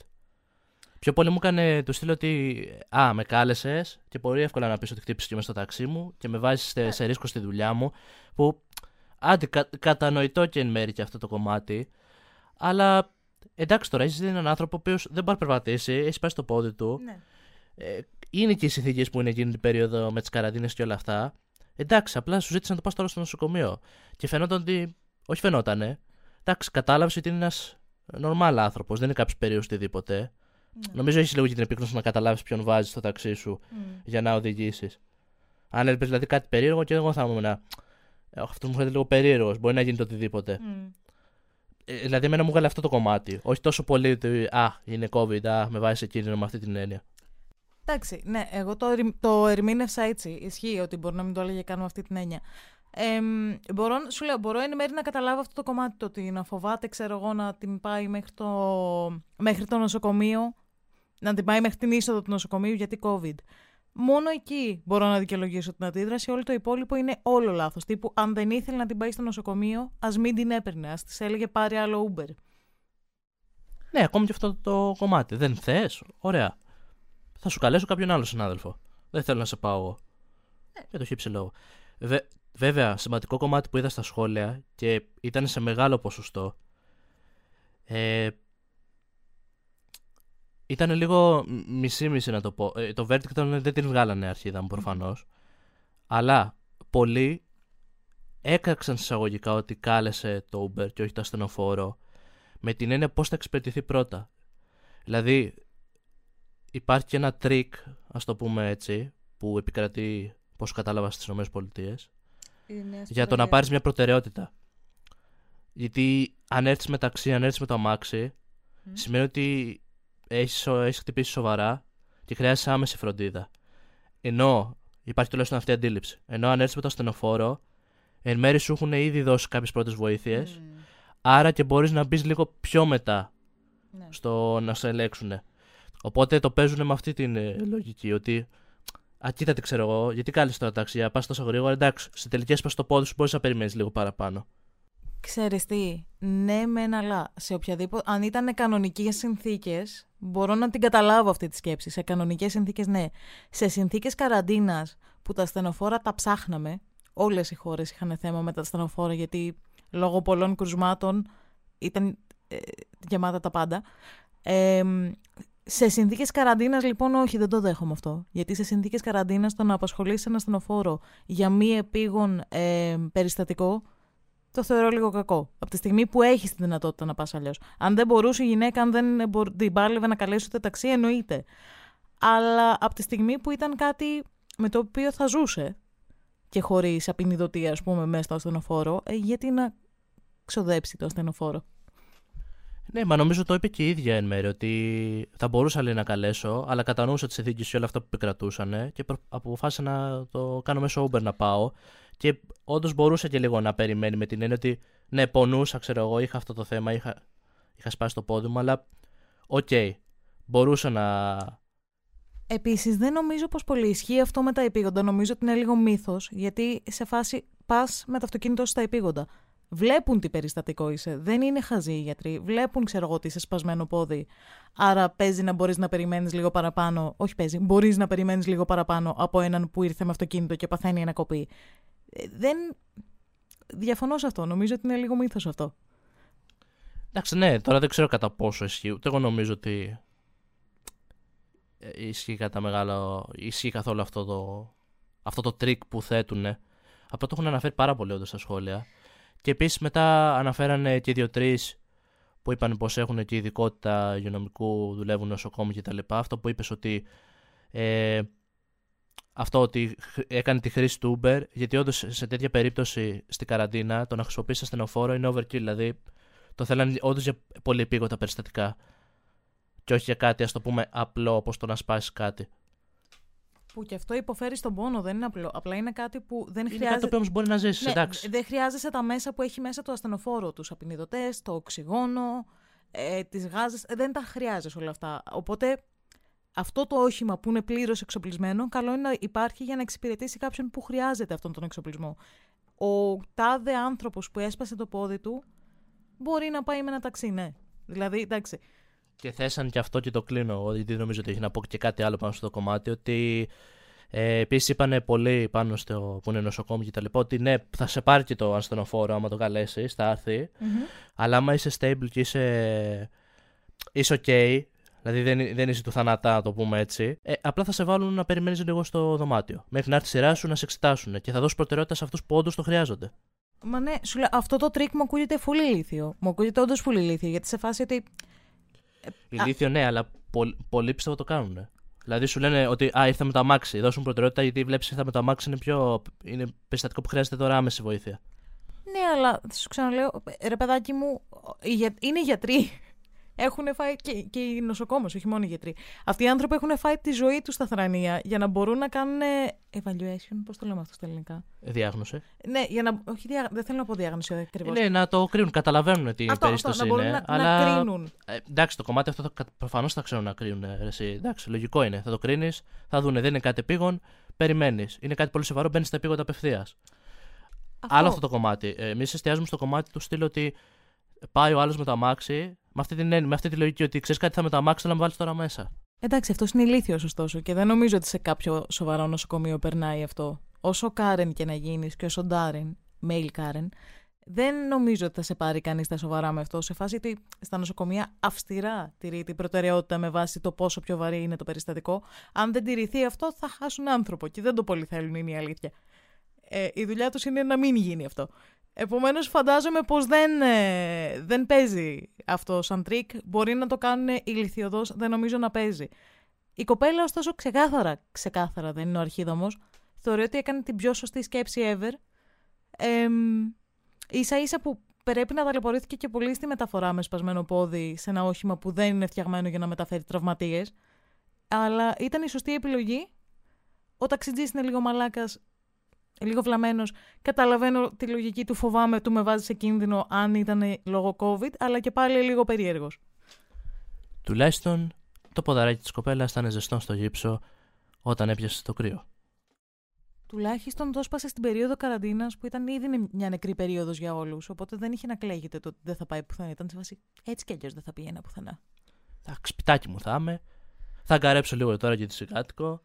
Πιο πολύ μου έκανε το στείλω ότι Α, με κάλεσες και πολύ εύκολα να πεις ότι χτύπησε και μες στο ταξί μου και με βάζεις σε, σε ρίσκο στη δουλειά μου. Που άντε, κα, κατανοητό και εν μέρει και αυτό το κομμάτι. Αλλά εντάξει τώρα, είσαι έναν άνθρωπο ο δεν μπορεί να περπατήσει, έχει πάει στο πόδι του. Ναι. Ε, είναι και οι συνθήκες που είναι εκείνη την περίοδο με τις καραντίνες και όλα αυτά. Εντάξει, απλά σου ζήτησε να το πας τώρα στο νοσοκομείο. Και φαινόταν ότι. Όχι φαινότανε. Εντάξει, κατάλαβες ότι είναι ένας νορμάλ άνθρωπος, δεν είναι κάποιος περίεργος οτιδήποτε. Ναι. Νομίζω έχεις λίγο την επίκνωση να καταλάβεις ποιον βάζεις στο ταξί σου mm. για να οδηγήσεις. Αν έλπιζε δηλαδή κάτι περίεργο, και εγώ θα ήμουν να. Αυτό μου φαίνεται λίγο περίεργος. Μπορεί να γίνει το οτιδήποτε. Mm. Ε, δηλαδή, εμένα μου βγάλε αυτό το κομμάτι. Όχι τόσο πολύ ότι Α, είναι COVID, α, με βάζει σε κίνδυνο με αυτή την έννοια. Εντάξει, ναι, εγώ το, ερη- το ερμήνευσα έτσι. Ισχύει ότι μπορεί να μην το έλεγε καν με αυτή την έννοια. Ε, μπορώ, σου λέω, μπορώ εν μέρει να καταλάβω αυτό το κομμάτι το ότι να φοβάται, ξέρω εγώ, να την πάει μέχρι το, μέχρι το νοσοκομείο, να την πάει μέχρι την είσοδο του νοσοκομείου γιατί COVID. Μόνο εκεί μπορώ να δικαιολογήσω την αντίδραση. Όλο το υπόλοιπο είναι όλο λάθος. Τύπου, αν δεν ήθελε να την πάει στο νοσοκομείο, ας μην την έπαιρνε. Α της έλεγε πάρει άλλο Uber. Ναι, ακόμη και αυτό το κομμάτι. Δεν θες, ωραία. Θα σου καλέσω κάποιον άλλο συνάδελφο. Δεν θέλω να σε πάω εγώ. Για το χύψη λόγο. Βε- βέβαια, σημαντικό κομμάτι που είδα στα σχόλια και ήταν σε μεγάλο ποσοστό. Ε, ήταν λίγο μισή-μισή να το πω. Ε, το verdict δεν την βγάλανε αρχίδα μου προφανώς. Αλλά πολλοί έκραξαν συσσαγωγικά ότι κάλεσε το Uber και όχι το ασθενοφόρο με την έννοια πώς θα εξυπηρετηθεί πρώτα. Δηλαδή, υπάρχει και ένα τρικ, ας το πούμε έτσι, που επικρατεί, πώς κατάλαβα στις ΗΠΑ, για το να πάρεις μια προτεραιότητα. Γιατί αν έρθεις με ταξί, αν έρθεις με το αμάξι, σημαίνει ότι έχεις, σο- έχεις χτυπήσει σοβαρά και χρειάζεσαι άμεση φροντίδα. Ενώ υπάρχει τουλάχιστον αυτή η αντίληψη. Ενώ αν έρθεις με το ασθενοφόρο, εν μέρει σου έχουν ήδη δώσει κάποιες πρώτες βοήθειες, άρα και μπορείς να μπεις λίγο πιο μετά Ναι. στο να σε ελέγξουν. Οπότε το παίζουν με αυτή την ε, λογική. Ότι. Α, κοίτα τι ξέρω εγώ, γιατί κάλεσε τώρα ταξί, πας τόσο γρήγορα. Εντάξει, σε τελική έσπασε το πόδι σου, μπορείς να περιμένεις λίγο παραπάνω. Ξέρεις τι, ναι μεν αλλά σε οποιαδήποτε, αν ήταν κανονικές συνθήκες, μπορώ να την καταλάβω αυτή τη σκέψη. Σε κανονικές συνθήκες ναι. Σε συνθήκες καραντίνας που τα στενοφόρα τα ψάχναμε, όλες οι χώρες είχαν θέμα με τα στενοφόρα γιατί λόγω πολλών κρουσμάτων ήταν ε, γεμάτα τα πάντα. Ε, σε συνθήκες καραντίνας λοιπόν, όχι, δεν το δέχομαι αυτό. Γιατί σε συνθήκες καραντίνας το να απασχολήσει ένα στενοφόρο για μη επίγον ε, περιστατικό το θεωρώ λίγο κακό. Από τη στιγμή που έχεις τη δυνατότητα να πας αλλιώς. Αν δεν μπορούσε η γυναίκα, αν δεν μπορ- την πάλευε να καλέσει ούτε ταξί, εννοείται. Αλλά από τη στιγμή που ήταν κάτι με το οποίο θα ζούσε και χωρίς απεινιδωτή, ας πούμε, μέσα στο ασθενοφόρο, ε, γιατί να ξοδέψει το ασθενοφόρο; Ναι, μα νομίζω το είπε και η ίδια εν μέρει ότι θα μπορούσα λέει, να καλέσω, αλλά κατανοούσα τις συνθήκε και όλα αυτά που επικρατούσαν και προ- αποφάσισα να το κάνω μέσω Uber να πάω. Και όντως μπορούσε και λίγο να περιμένει με την έννοια ότι ναι, πονούσα, ξέρω εγώ, είχα αυτό το θέμα, είχα, είχα σπάσει το πόδι μου, αλλά οκ, μπορούσα να. Επίσης, δεν νομίζω πως πολύ ισχύει αυτό με τα επείγοντα. Νομίζω ότι είναι λίγο μύθος, γιατί σε φάση πας με το αυτοκίνητο σου στα επείγοντα. Βλέπουν τι περιστατικό είσαι. Δεν είναι χαζοί οι γιατροί. Βλέπουν, ξέρω εγώ, ότι είσαι σπασμένο πόδι. Άρα παίζει να μπορείς να περιμένεις λίγο παραπάνω. Όχι παίζει, μπορείς να περιμένεις λίγο παραπάνω από έναν που ήρθε με αυτοκίνητο και παθαίνει ανακοπή. Ε, δεν. Διαφωνώ σε αυτό. Νομίζω ότι είναι λίγο μύθος αυτό. Εντάξει, ναι, τώρα δεν ξέρω κατά πόσο ισχύει. Ούτε εγώ νομίζω ότι ε, ισχύει κατά μεγάλο. ισχύει καθόλου αυτό το, αυτό το τρικ που θέτουν. Απλά το έχουν αναφέρει πάρα πολύ όντως στα σχόλια. Και επίσης μετά αναφέρανε και δύο-τρει που είπαν πως έχουν και ειδικότητα υγειονομικού, δουλεύουν νοσοκόμοι κτλ. Αυτό που είπες ότι. Ε, αυτό ότι χ- έκανε τη χρήση του Uber, γιατί όντως σε τέτοια περίπτωση στην καραντίνα το να χρησιμοποιήσει ασθενοφόρο είναι overkill. Δηλαδή το θέλανε όντως για πολύ επίγοντα περιστατικά. Και όχι για κάτι, ας το πούμε, απλό όπως το να σπάσεις κάτι. Που και αυτό υποφέρει στον πόνο, δεν είναι απλό. Απλά είναι κάτι που δεν Είναι κάτι χρειάζεται. το οποίο όμως μπορεί να ζήσεις, Ναι, εντάξει. Δεν χρειάζεσαι τα μέσα που έχει μέσα το ασθενοφόρο, τους απεινιδωτές, το οξυγόνο, ε, τις γάζες. Δεν τα χρειάζεσαι όλα αυτά. Οπότε αυτό το όχημα που είναι πλήρως εξοπλισμένο, καλό είναι να υπάρχει για να εξυπηρετήσει κάποιον που χρειάζεται αυτόν τον εξοπλισμό. Ο τάδε άνθρωπος που έσπασε το πόδι του μπορεί να πάει με ένα ταξί, ναι. Δηλαδή, εντάξει. Και θέσαν και αυτό και το κλείνω, εγώ, γιατί δεν νομίζω ότι έχει να πω και κάτι άλλο πάνω στο κομμάτι. Ότι ε, επίσης είπαν πολλοί πάνω στο που είναι νοσοκόμοι και τα λοιπά, ότι ναι, θα σε πάρει και το ασθενοφόρο άμα το καλέσεις, θα έρθει. Αλλά άμα είσαι stable και είσαι, είσαι ok, δηλαδή δεν, δεν είσαι του θανατά, να το πούμε έτσι, ε, απλά θα σε βάλουν να περιμένεις λίγο στο δωμάτιο. Μέχρι να έρθει η σειρά σου να σε εξετάσουν και θα δώσεις προτεραιότητα σε αυτούς που όντως το χρειάζονται. Μα ναι, σου λέω, αυτό το τρικ μου ακούγεται πολύ ηλίθιο. Μου ακούγεται όντως πολύ ηλίθιο, γιατί σε φάση ότι. Ηλίθιο ναι, αλλά πολλ- πολλοί πιστεύω το κάνουν. Δηλαδή σου λένε ότι α, ήρθα με το αμάξι, δώσ' μου προτεραιότητα γιατί βλέπεις ήρθα με το αμάξι είναι πιο. είναι περιστατικό που χρειάζεται τώρα άμεση βοήθεια. Ναι, αλλά θα σου ξαναλέω, ρε παιδάκι μου, οι για- είναι γιατροί. Έχουν φάει και, και οι νοσοκόμε, όχι μόνο οι γιατροί. Αυτοί οι άνθρωποι έχουν φάει τη ζωή τους στα θρανία για να μπορούν να κάνουν evaluation. Πώς το λέμε αυτό στα ελληνικά; Διάγνωση. Ναι, για να. Όχι, διά, δεν θέλω να πω διάγνωση ακριβώς. Ναι, να το κρίνουν. Καταλαβαίνουν τι Αυτό, περίσταση αυτό, να είναι. μπορούν να- αλλά... να κρίνουν. Ε, εντάξει, το κομμάτι αυτό προφανώς θα ξέρουν να κρίνουν. ε, ρε, εσύ. Εντάξει, λογικό είναι. Θα το κρίνεις, θα δουν. Δεν είναι κάτι επίγον. Περιμένεις. Είναι κάτι πολύ σοβαρό. Μπαίνεις στα επίγοντα απευθείας. Άλλο αυτό το κομμάτι. Ε, Εμείς εστιάζουμε στο κομμάτι του στυλ ότι πάει ο άλλος με το αμάξι με αυτή, την, έννοια- με αυτή τη λογική ότι ξέρεις κάτι θα με το αμάξι, θέλω να με βάλεις τώρα μέσα. Εντάξει, αυτό είναι ηλίθιος ωστόσο και δεν νομίζω ότι σε κάποιο σοβαρό νοσοκομείο περνάει αυτό. Όσο Κάρεν και να γίνεις και όσο Ντάρεν, mail Karen, δεν νομίζω ότι θα σε πάρει κανείς τα σοβαρά με αυτό. Σε φάση ότι στα νοσοκομεία αυστηρά τηρεί την προτεραιότητα με βάση το πόσο πιο βαρύ είναι το περιστατικό. Αν δεν τηρηθεί αυτό, θα χάσουν άνθρωπο και δεν το πολύ θέλουν, είναι η αλήθεια. Ε, η δουλειά τους είναι να μην γίνει αυτό. Επομένως, φαντάζομαι πως δεν, ε, δεν παίζει αυτό σαν τρικ. Μπορεί να το κάνουν ηλιθιωδώς, δεν νομίζω να παίζει. Η κοπέλα, ωστόσο, ξεκάθαρα, ξεκάθαρα δεν είναι ο αρχίδαμος. Θεωρεί ότι έκανε την πιο σωστή σκέψη ever. Εμ, ίσα ίσα που πρέπει να ταλαιπωρήθηκε και πολύ στη μεταφορά με σπασμένο πόδι σε ένα όχημα που δεν είναι φτιαγμένο για να μεταφέρει τραυματίες. Αλλά ήταν η σωστή επιλογή. Ο ταξιτζής είναι λίγο μαλάκας, λίγο βλαμμένος. Καταλαβαίνω τη λογική του φοβάμαι, του με βάζει σε κίνδυνο αν ήταν λόγω COVID, αλλά και πάλι λίγο περίεργος. Τουλάχιστον το ποδαράκι της κοπέλας ήταν ζεστό στο γύψο όταν έπιασε το κρύο. Τουλάχιστον το έσπασε στην περίοδο καραντίνας που ήταν ήδη μια νεκρή περίοδος για όλους. Οπότε δεν είχε να κλαίγεται το ότι δεν θα πάει πουθενά. Ήταν σε βάση έτσι κι αλλιώς δεν θα πήγαινα πουθενά. Θα σπιτάκι μου θα είμαι. Θα αγκαρέψω λίγο τώρα για τη συγκάτοικο.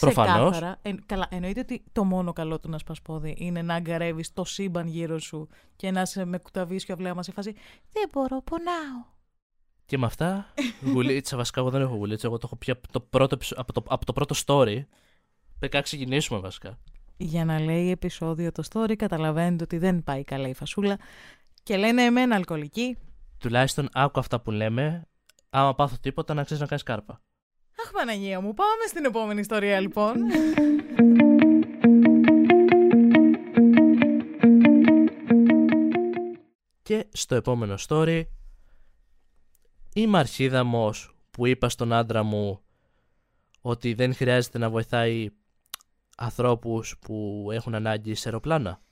Προφανώς. Ξεκάθαρα. Ε, καλά, εννοείται ότι το μόνο καλό του να σπας πόδι είναι να αγκαρεύεις το σύμπαν γύρω σου και να είσαι με κουταβίσιο βλέμμα σε φάση. Δεν μπορώ, πονάω. Και με αυτά, γουλίτσα, βασικά εγώ δεν έχω γουλίτσα. Εγώ το έχω πει από το πρώτο, επεισο- από το, από το πρώτο story. Πρέπει να ξεκινήσουμε βασικά. Για να λέει επεισόδιο το story, καταλαβαίνετε ότι δεν πάει καλά η φασούλα. Και λένε εμένα αλκοολική. Τουλάχιστον άκου αυτά που λέμε. Άμα πάθω τίποτα, να ξέρεις να κάνεις κάρπα. Αχ, Παναγία μου, πάμε στην επόμενη ιστορία λοιπόν. Και στο επόμενο story, είμαι αρχίδαμος που είπα στον άντρα μου ότι δεν χρειάζεται να βοηθάει ανθρώπους που έχουν ανάγκη σε αεροπλάνα.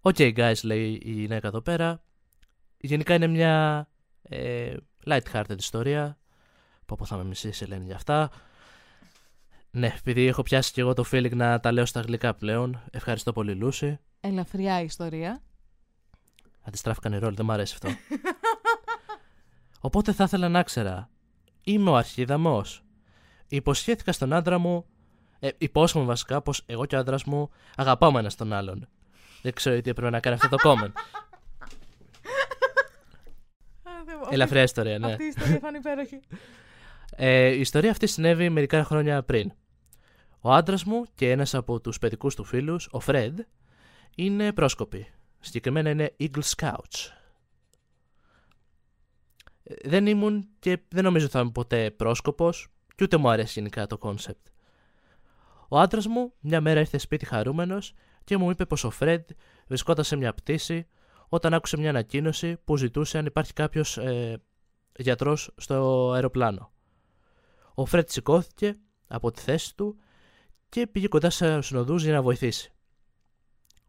Ok, guys, λέει η γυναίκα εδώ πέρα. Γενικά είναι μια ε, light-hearted ιστορία. Πω πως θα με μισήσει, λένε για αυτά. Ναι, επειδή έχω πιάσει και εγώ το feeling να τα λέω στα αγγλικά πλέον. Ευχαριστώ πολύ, Λούση. Ελαφριά ιστορία. Αντιστράφηκαν οι ρόλοι, δεν μ' αρέσει αυτό. Οπότε θα ήθελα να ξέρα. Είμαι ο αρχίδαμος. Υποσχέθηκα στον άντρα μου, ε, υπόσχομαι βασικά πως εγώ και ο άντρας μου αγαπάμε ένας τον άλλον. Δεν ξέρω τι έπρεπε να κάνει αυτό το comment. Ελαφριά ιστορία, ναι. Αυτή η ιστορία θα είναι υπέροχη. Ε, η ιστορία αυτή συνέβη μερικά χρόνια πριν. Ο άντρας μου και ένας από τους παιδικούς του φίλους, ο Φρέντ, είναι πρόσκοποι. Συγκεκριμένα είναι Eagle Scouts. Ε, Δεν ήμουν και δεν νομίζω θα είμαι ποτέ πρόσκοπος και ούτε μου αρέσει γενικά το concept. Ο άντρας μου μια μέρα ήρθε σπίτι χαρούμενος και μου είπε πως ο Φρέντ βρισκόταν σε μια πτήση όταν άκουσε μια ανακοίνωση που ζητούσε αν υπάρχει κάποιος ε, γιατρός στο αεροπλάνο. Ο Φρέντ σηκώθηκε από τη θέση του και πήγε κοντά σε συνοδούς για να βοηθήσει.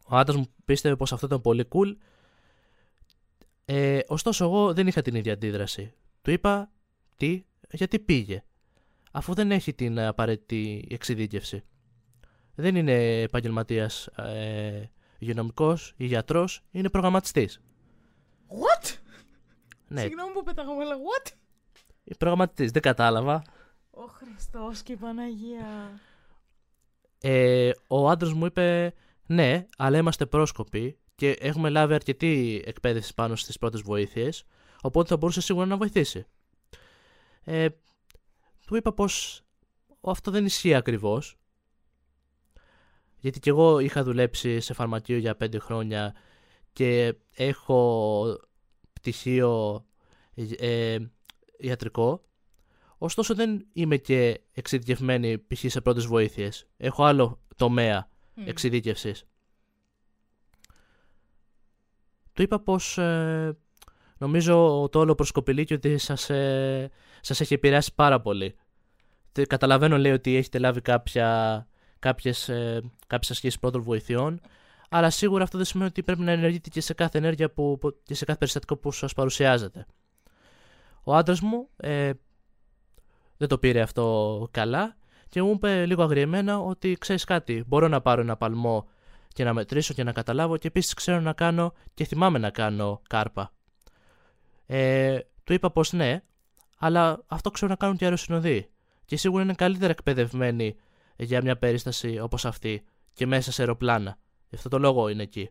Ο άντρας μου πίστευε πως αυτό ήταν πολύ cool. Ε, ωστόσο, εγώ δεν είχα την ίδια αντίδραση. Του είπα τι, γιατί πήγε, αφού δεν έχει την απαραίτητη εξειδίκευση. Δεν είναι επαγγελματίας ε, υγειονομικός ή γιατρός, είναι προγραμματιστής. What? Ναι, Συγγνώμη που πετάγαμε, αλλά what? προγραμματιστής, δεν κατάλαβα. Ο Χριστός και η Παναγία. Ε, ο άντρας μου είπε ναι, αλλά είμαστε πρόσκοποι και έχουμε λάβει αρκετή εκπαίδευση πάνω στις πρώτες βοήθειες, οπότε θα μπορούσε σίγουρα να βοηθήσει. Ε, του είπα πως αυτό δεν ισχύει ακριβώς, γιατί και εγώ είχα δουλέψει σε φαρμακείο για πέντε χρόνια και έχω πτυχίο ε, ιατρικό, ωστόσο δεν είμαι και εξειδικευμένη π.χ. σε πρώτες βοήθειες. Έχω άλλο τομέα εξειδίκευσης. Του είπα πως ε, νομίζω το όλο προσκοπηλίκι ότι σας, ε, σας έχει επηρεάσει πάρα πολύ. Τε- Καταλαβαίνω λέει ότι έχετε λάβει κάποια, κάποιες, ε, κάποιες ασκήσεις πρώτων βοηθειών, αλλά σίγουρα αυτό δεν σημαίνει ότι πρέπει να ενεργείτε και σε κάθε ενέργεια που, που- και σε κάθε περιστατικό που σας παρουσιάζεται. Ο άντρας μου ε, δεν το πήρε αυτό καλά και μου είπε λίγο αγριεμένα ότι ξέρεις κάτι, μπορώ να πάρω ένα παλμό και να μετρήσω και να καταλάβω και επίσης ξέρω να κάνω και θυμάμαι να κάνω κάρπα. Ε, του είπα πως ναι, αλλά αυτό ξέρω να κάνουν και αεροσυνοδοί και σίγουρα είναι καλύτερα εκπαιδευμένοι για μια περίσταση όπως αυτή και μέσα σε αεροπλάνα. Γι' αυτό το λόγο είναι εκεί.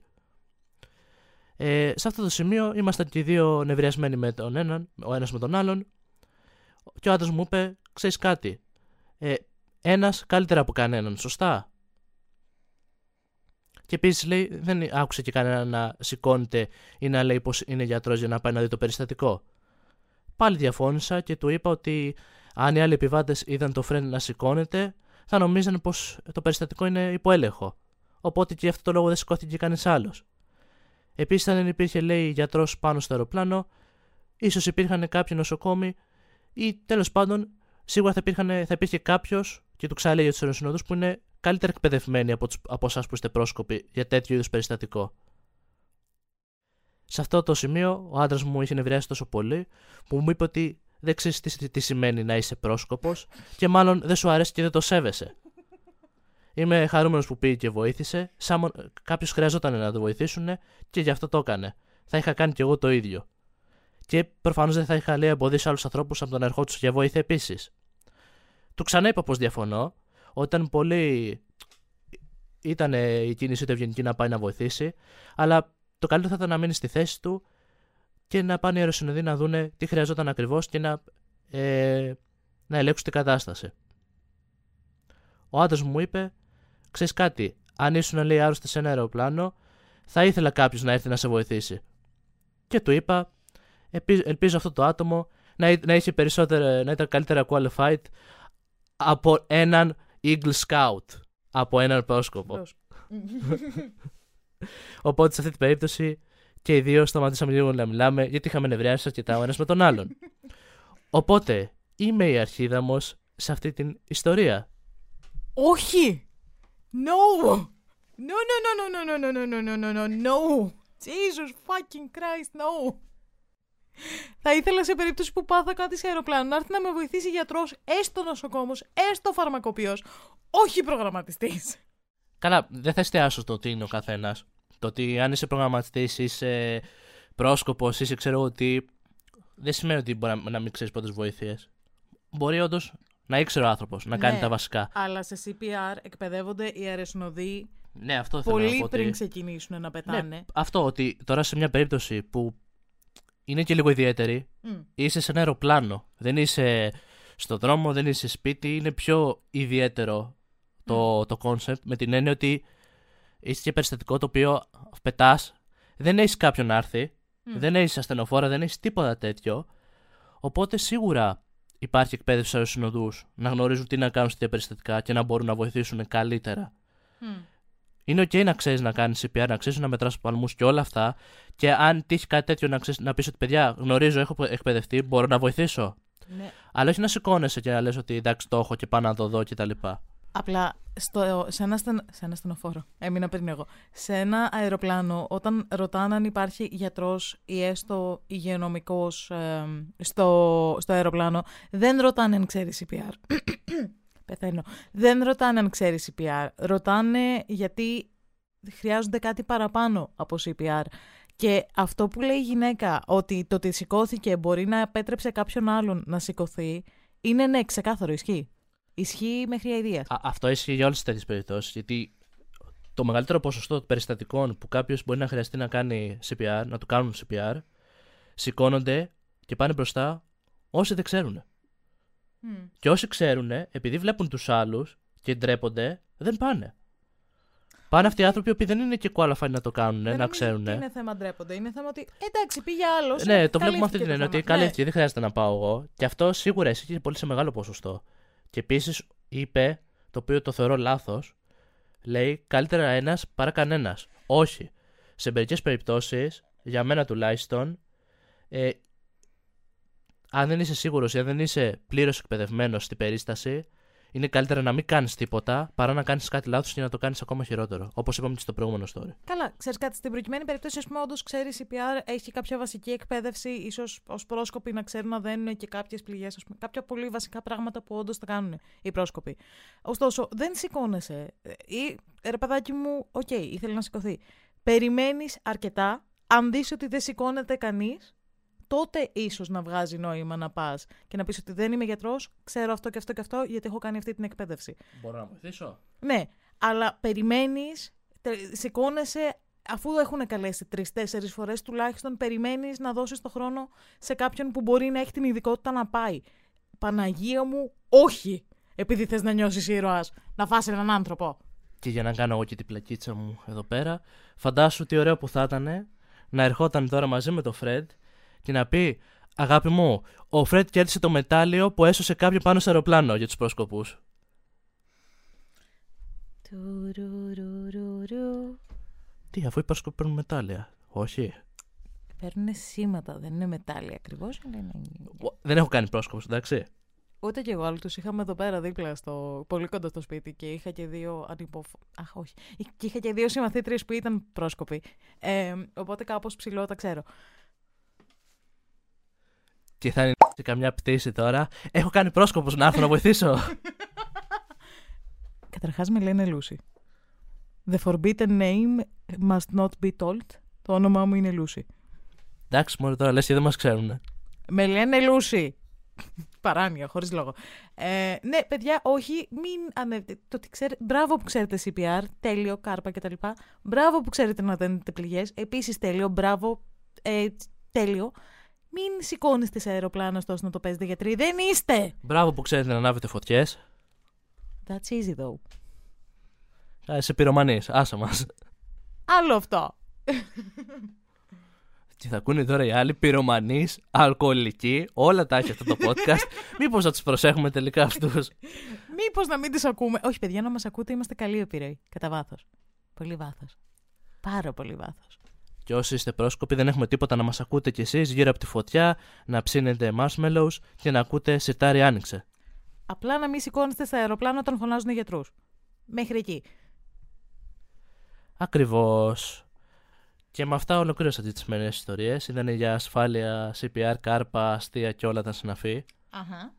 Ε, σε αυτό το σημείο ήμασταν και οι δύο νευριασμένοι με τον έναν, ο ένας με τον άλλον και ο άντρας μου είπε, ξέρεις κάτι, ε, ένας καλύτερα από κανέναν, σωστά; Και επίσης λέει, δεν άκουσε και κανένα να σηκώνεται ή να λέει πως είναι γιατρός για να πάει να δει το περιστατικό. Πάλι διαφώνησα και του είπα ότι αν οι άλλοι επιβάτες είδαν το φρέν να σηκώνεται, θα νομίζαν πως το περιστατικό είναι υπό έλεγχο. Οπότε και γι' αυτό το λόγο δεν σηκώθηκε κανείς άλλος. Επίσης, αν δεν υπήρχε, λέει, γιατρός πάνω στο αεροπλάνο, ίσως υπήρχαν κάποιοι νοσοκόμοι ή τέλος πάντων σίγουρα θα, υπήρχαν, θα υπήρχε κάποιος και του ξαναλέει για του αεροσυνοδού που είναι καλύτερα εκπαιδευμένοι από, τους, από εσάς που είστε πρόσκοποι για τέτοιο είδους περιστατικό. Σε αυτό το σημείο, ο άντρας μου είχε νευριάσει τόσο πολύ που μου είπε ότι δεν ξέρεις τι, τι σημαίνει να είσαι πρόσκοπος και μάλλον δεν σου αρέσει και δεν το σέβεσαι. Είμαι χαρούμενος που πήγε και βοήθησε. Σαν κάποιος χρειαζόταν να το βοηθήσουν και γι' αυτό το έκανε. Θα είχα κάνει κι εγώ το ίδιο. Και προφανώς δεν θα είχα λέει εμποδίσει άλλους ανθρώπους από τον ερχό τους για βοήθεια επίσης. Του ξανά είπα πως διαφωνώ, όταν πολύ ήταν η κίνηση του ευγενική να πάει να βοηθήσει, αλλά το καλύτερο θα ήταν να μείνει στη θέση του και να πάνε οι αεροσυνοδοί να δούνε τι χρειαζόταν ακριβώς και να, ε, να ελέγξουν την κατάσταση. Ο άντρας μου είπε: Ξέρεις κάτι, αν ήσουν λέει άρρωστα σε ένα αεροπλάνο, θα ήθελα κάποιος να έρθει να σε βοηθήσει. Και του είπα: Ελπίζω αυτό το άτομο να, να, είχε περισσότερα, να ήταν καλύτερα qualified από έναν Eagle Scout. Από έναν πρόσκοπο. Οπότε σε αυτή την περίπτωση και οι δύο σταματήσαμε λίγο να μιλάμε γιατί είχαμε νευριάσει αρκετά ο ένα με τον άλλον. Οπότε είμαι η αρχίδαμος σε αυτή την ιστορία. Όχι! No! No, no, no, no, no, no, no, no, no, no, no, no! Jesus fucking Christ, no! Θα ήθελα σε περίπτωση που πάθα κάτι σε αεροπλάνο να έρθει να με βοηθήσει γιατρός, έστω νοσοκόμος, έστω φαρμακοποιός, όχι προγραμματιστής. Καλά, δεν θα εστιάσω στο τι είναι ο καθένας. Το ότι αν είσαι προγραμματιστής, είσαι πρόσκοπος, είσαι ξέρω ότι. Δεν σημαίνει ότι μπορεί να, να μην ξέρεις πρώτε βοήθειες. Μπορεί όντως να ήξερε ο άνθρωπος, να κάνει Ναι, τα βασικά. Αλλά σε CPR εκπαιδεύονται οι αεροσυνοδοί Ναι, αυτό θέλω να πολύ πω. πριν Ότι... ξεκινήσουν να πετάνε. Ναι, αυτό ότι τώρα σε μια περίπτωση που είναι και λίγο ιδιαίτερη, Μμ. είσαι σε ένα αεροπλάνο. Δεν είσαι στο δρόμο, δεν είσαι σπίτι. Είναι πιο ιδιαίτερο το, το concept με την έννοια ότι είσαι και περιστατικό το οποίο πετάς, δεν έχεις κάποιον να έρθει, δεν έχεις ασθενοφόρα, δεν έχεις τίποτα τέτοιο. Οπότε σίγουρα υπάρχει εκπαίδευση στους αεροσυνοδού να γνωρίζουν τι να κάνουν σε τέτοια περιστατικά και να μπορούν να βοηθήσουν καλύτερα. Μμ. Είναι OK να ξέρεις να κάνεις CPR, να ξέρεις να μετράς παλμούς και όλα αυτά. Και αν τύχει κάτι τέτοιο να, ξέρεις, να πεις ότι παιδιά, γνωρίζω, έχω εκπαιδευτεί, μπορώ να βοηθήσω. Ναι. Αλλά όχι να σηκώνεσαι και να λες ότι εντάξει το έχω και πάω να το δω κτλ. Απλά στο, σε, ένα στεν, σε ένα στενοφόρο, έμεινα πριν εγώ, σε ένα αεροπλάνο, όταν ρωτάνε αν υπάρχει γιατρός ή έστω υγειονομικός ε, στο, στο αεροπλάνο, δεν ρωτάνε αν ξέρεις CPR. Πεθαίνω. Δεν ρωτάνε αν ξέρεις CPR. Ρωτάνε γιατί χρειάζονται κάτι παραπάνω από CPR. Και αυτό που λέει η γυναίκα, ότι το ότι σηκώθηκε μπορεί να επέτρεψε κάποιον άλλον να σηκωθεί, είναι ναι, ξεκάθαρο, ισχύει. Ισχύει μέχρι αηδίας. Α, αυτό ισχύει για όλες τις τέτοιες περιπτώσεις. Γιατί το μεγαλύτερο ποσοστό περιστατικών που κάποιος μπορεί να χρειαστεί να κάνει CPR, να του κάνουν CPR, σηκώνονται και πάνε μπροστά όσοι δεν ξέρουν. Και όσοι ξέρουν, επειδή βλέπουν τους άλλους και ντρέπονται, δεν πάνε. Πάνε αυτοί οι άνθρωποι που δεν είναι και qualified να το κάνουν, Δεν να νομίζω ξέρουν. ότι είναι θέμα ντρέπονται. Είναι θέμα ότι εντάξει, πήγε άλλος. Ναι, το βλέπουμε αυτή την έννοια. Ότι καλύφθηκε, δεν χρειάζεται να πάω εγώ. Και αυτό σίγουρα ισχύει πολύ σε μεγάλο ποσοστό. Και επίσης είπε, το οποίο το θεωρώ λάθος, λέει καλύτερα ένας παρά κανένας. Όχι. Σε μερικές περιπτώσεις, για μένα τουλάχιστον, Ε, αν δεν είσαι σίγουρος ή αν δεν είσαι πλήρως εκπαιδευμένος στην περίσταση, είναι καλύτερα να μην κάνεις τίποτα παρά να κάνεις κάτι λάθος και να το κάνεις ακόμα χειρότερο. Όπως είπαμε και στο προηγούμενο story. Καλά, ξέρεις κάτι. Στην προκειμένη περίπτωση, ας πούμε, όντως ξέρεις CPR, έχει κάποια βασική εκπαίδευση, ίσως ως πρόσκοποι να ξέρουν να δένουν και κάποιες πληγές, κάποια πολύ βασικά πράγματα που όντως τα κάνουν οι πρόσκοποι. Ωστόσο, δεν σηκώνεσαι. Ή, ρε παιδάκι μου, ok, okay, ήθελε να σηκωθεί. Περιμένεις αρκετά. Αν δεις ότι δεν σηκώνεται κανείς, τότε ίσως να βγάζει νόημα να πας και να πεις ότι δεν είμαι γιατρός, ξέρω αυτό και αυτό και αυτό, γιατί έχω κάνει αυτή την εκπαίδευση. Μπορώ να βοηθήσω; Ναι, αλλά περιμένεις, σηκώνεσαι αφού έχουν καλέσει τρει-τέσσερι φορές τουλάχιστον, περιμένεις να δώσεις το χρόνο σε κάποιον που μπορεί να έχει την ειδικότητα να πάει. Παναγία μου, όχι! Επειδή θες να νιώσεις ήρωας, να φας έναν άνθρωπο. Και για να κάνω εγώ και την πλακίτσα μου εδώ πέρα, φαντάσου τι ωραίο που θα ήταν να ερχόταν τώρα μαζί με το Φρεντ και να πει Αγάπη μου, ο Φρέντ κέρδισε το μετάλλιο που έσωσε κάποιον πάνω στο αεροπλάνο για τους πρόσκοπου. Τι, αφού οι πρόσκοποι παίρνουν μετάλλια. Όχι. Παίρνουν σήματα, δεν είναι μετάλλια ακριβώς. Δεν έχω κάνει πρόσκοπο, εντάξει. Ούτε κι εγώ, αλλά τους είχαμε εδώ πέρα δίπλα, στο, πολύ κοντά στο σπίτι και είχα και δύο ανυποφ... Αχ, όχι. Και είχα και δύο συμμαθήτριες που ήταν πρόσκοποι. Ε, οπότε κάπως ψηλό τα ξέρω και θα είναι σε καμιά πτήση τώρα. Έχω κάνει πρόσκοπος να έρθω να βοηθήσω. Καταρχάς με λένε Λούση. The forbidden name must not be told. Το όνομά μου είναι Λούση. Εντάξει, μόνο τώρα λες και δεν μας ξέρουν. Με λένε Λούση. Παράνοια, χωρίς λόγο. Ε, ναι, παιδιά, όχι, μην ανέβετε. Το ότι ξέρε... Μπράβο που ξέρετε CPR, τέλειο, κάρπα κτλ. Μπράβο που ξέρετε να δένετε πληγές. Επίσης τέλειο, μπράβο, ε, τέλειο. Μην σηκώνεστε σε αεροπλάνο ώστε να το παίζετε γιατροί. Δεν είστε! Μπράβο που ξέρετε να ανάβετε φωτιές. That's easy though. Α, είσαι πυρομανής. Άσα μας. Άλλο αυτό. Τι θα ακούνε τώρα οι άλλοι πυρομανείς, αλκοολικοί, όλα τα έχει αυτό το podcast. Μήπως να τους προσέχουμε τελικά αυτούς. Μήπως να μην τους ακούμε. Όχι, παιδιά, να μας ακούτε, είμαστε καλοί επιρροή. Κατά βάθος. Πολύ βάθος. Πάρα πολύ βάθος. Και όσοι είστε πρόσκοποι, δεν έχουμε τίποτα να μας ακούτε κι εσείς γύρω από τη φωτιά, να ψήνετε marshmallows και να ακούτε σιρτάρι άνοιξε. Απλά να μην σηκώνεστε στα αεροπλάνα όταν φωνάζουν οι γιατρούς. Μέχρι εκεί. Ακριβώς. Και με αυτά ολοκλήρωσα τις σημερινές ιστορίες. Ήταν για ασφάλεια, CPR, κάρπα, αστεία και όλα τα συναφή. Αχα.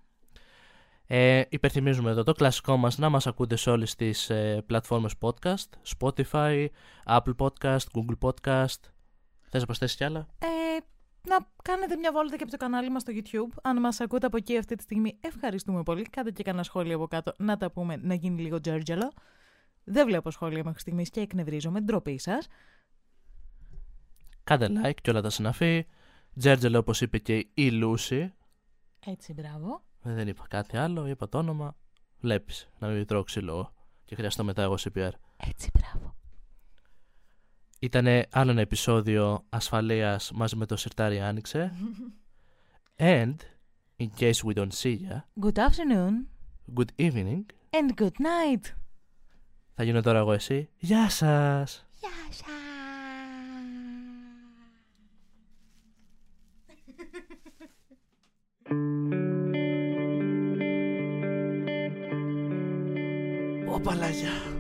Ε, υπερθυμίζουμε εδώ το κλασικό μας να μας ακούτε σε όλες τις ε, πλατφόρμες podcast, Spotify, Apple Podcast, Google Podcast. Θες να προσθέσεις κι άλλα; Ε, να κάνετε μια βόλτα και από το κανάλι μας στο YouTube. Αν μας ακούτε από εκεί αυτή τη στιγμή, ευχαριστούμε πολύ. Κάντε και κανένα σχόλιο από κάτω να τα πούμε, να γίνει λίγο τζέρτζελο. Δεν βλέπω σχόλια μέχρι στιγμής και εκνευρίζομαι. Ντροπή σας. Κάντε like και όλα τα συναφή. Τζέρτζελο όπως είπε και η Λούση. Έτσι, μπράβο. Ε, δεν είπα κάτι άλλο, είπα το όνομα. Βλέπεις να μην τρώω ξύλο και χρειαστώ μετά εγώ CPR. Έτσι, μπράβο. Ήταν άλλο ένα επεισόδιο ασφαλείας μαζί με το Σιρτάρι Άνοιξε. And, in case we don't see ya. Good afternoon. Good evening. And good night. Θα γίνω τώρα εγώ εσύ. Γεια σας. Γεια σας. Ω, παλάγια. Παλάγια.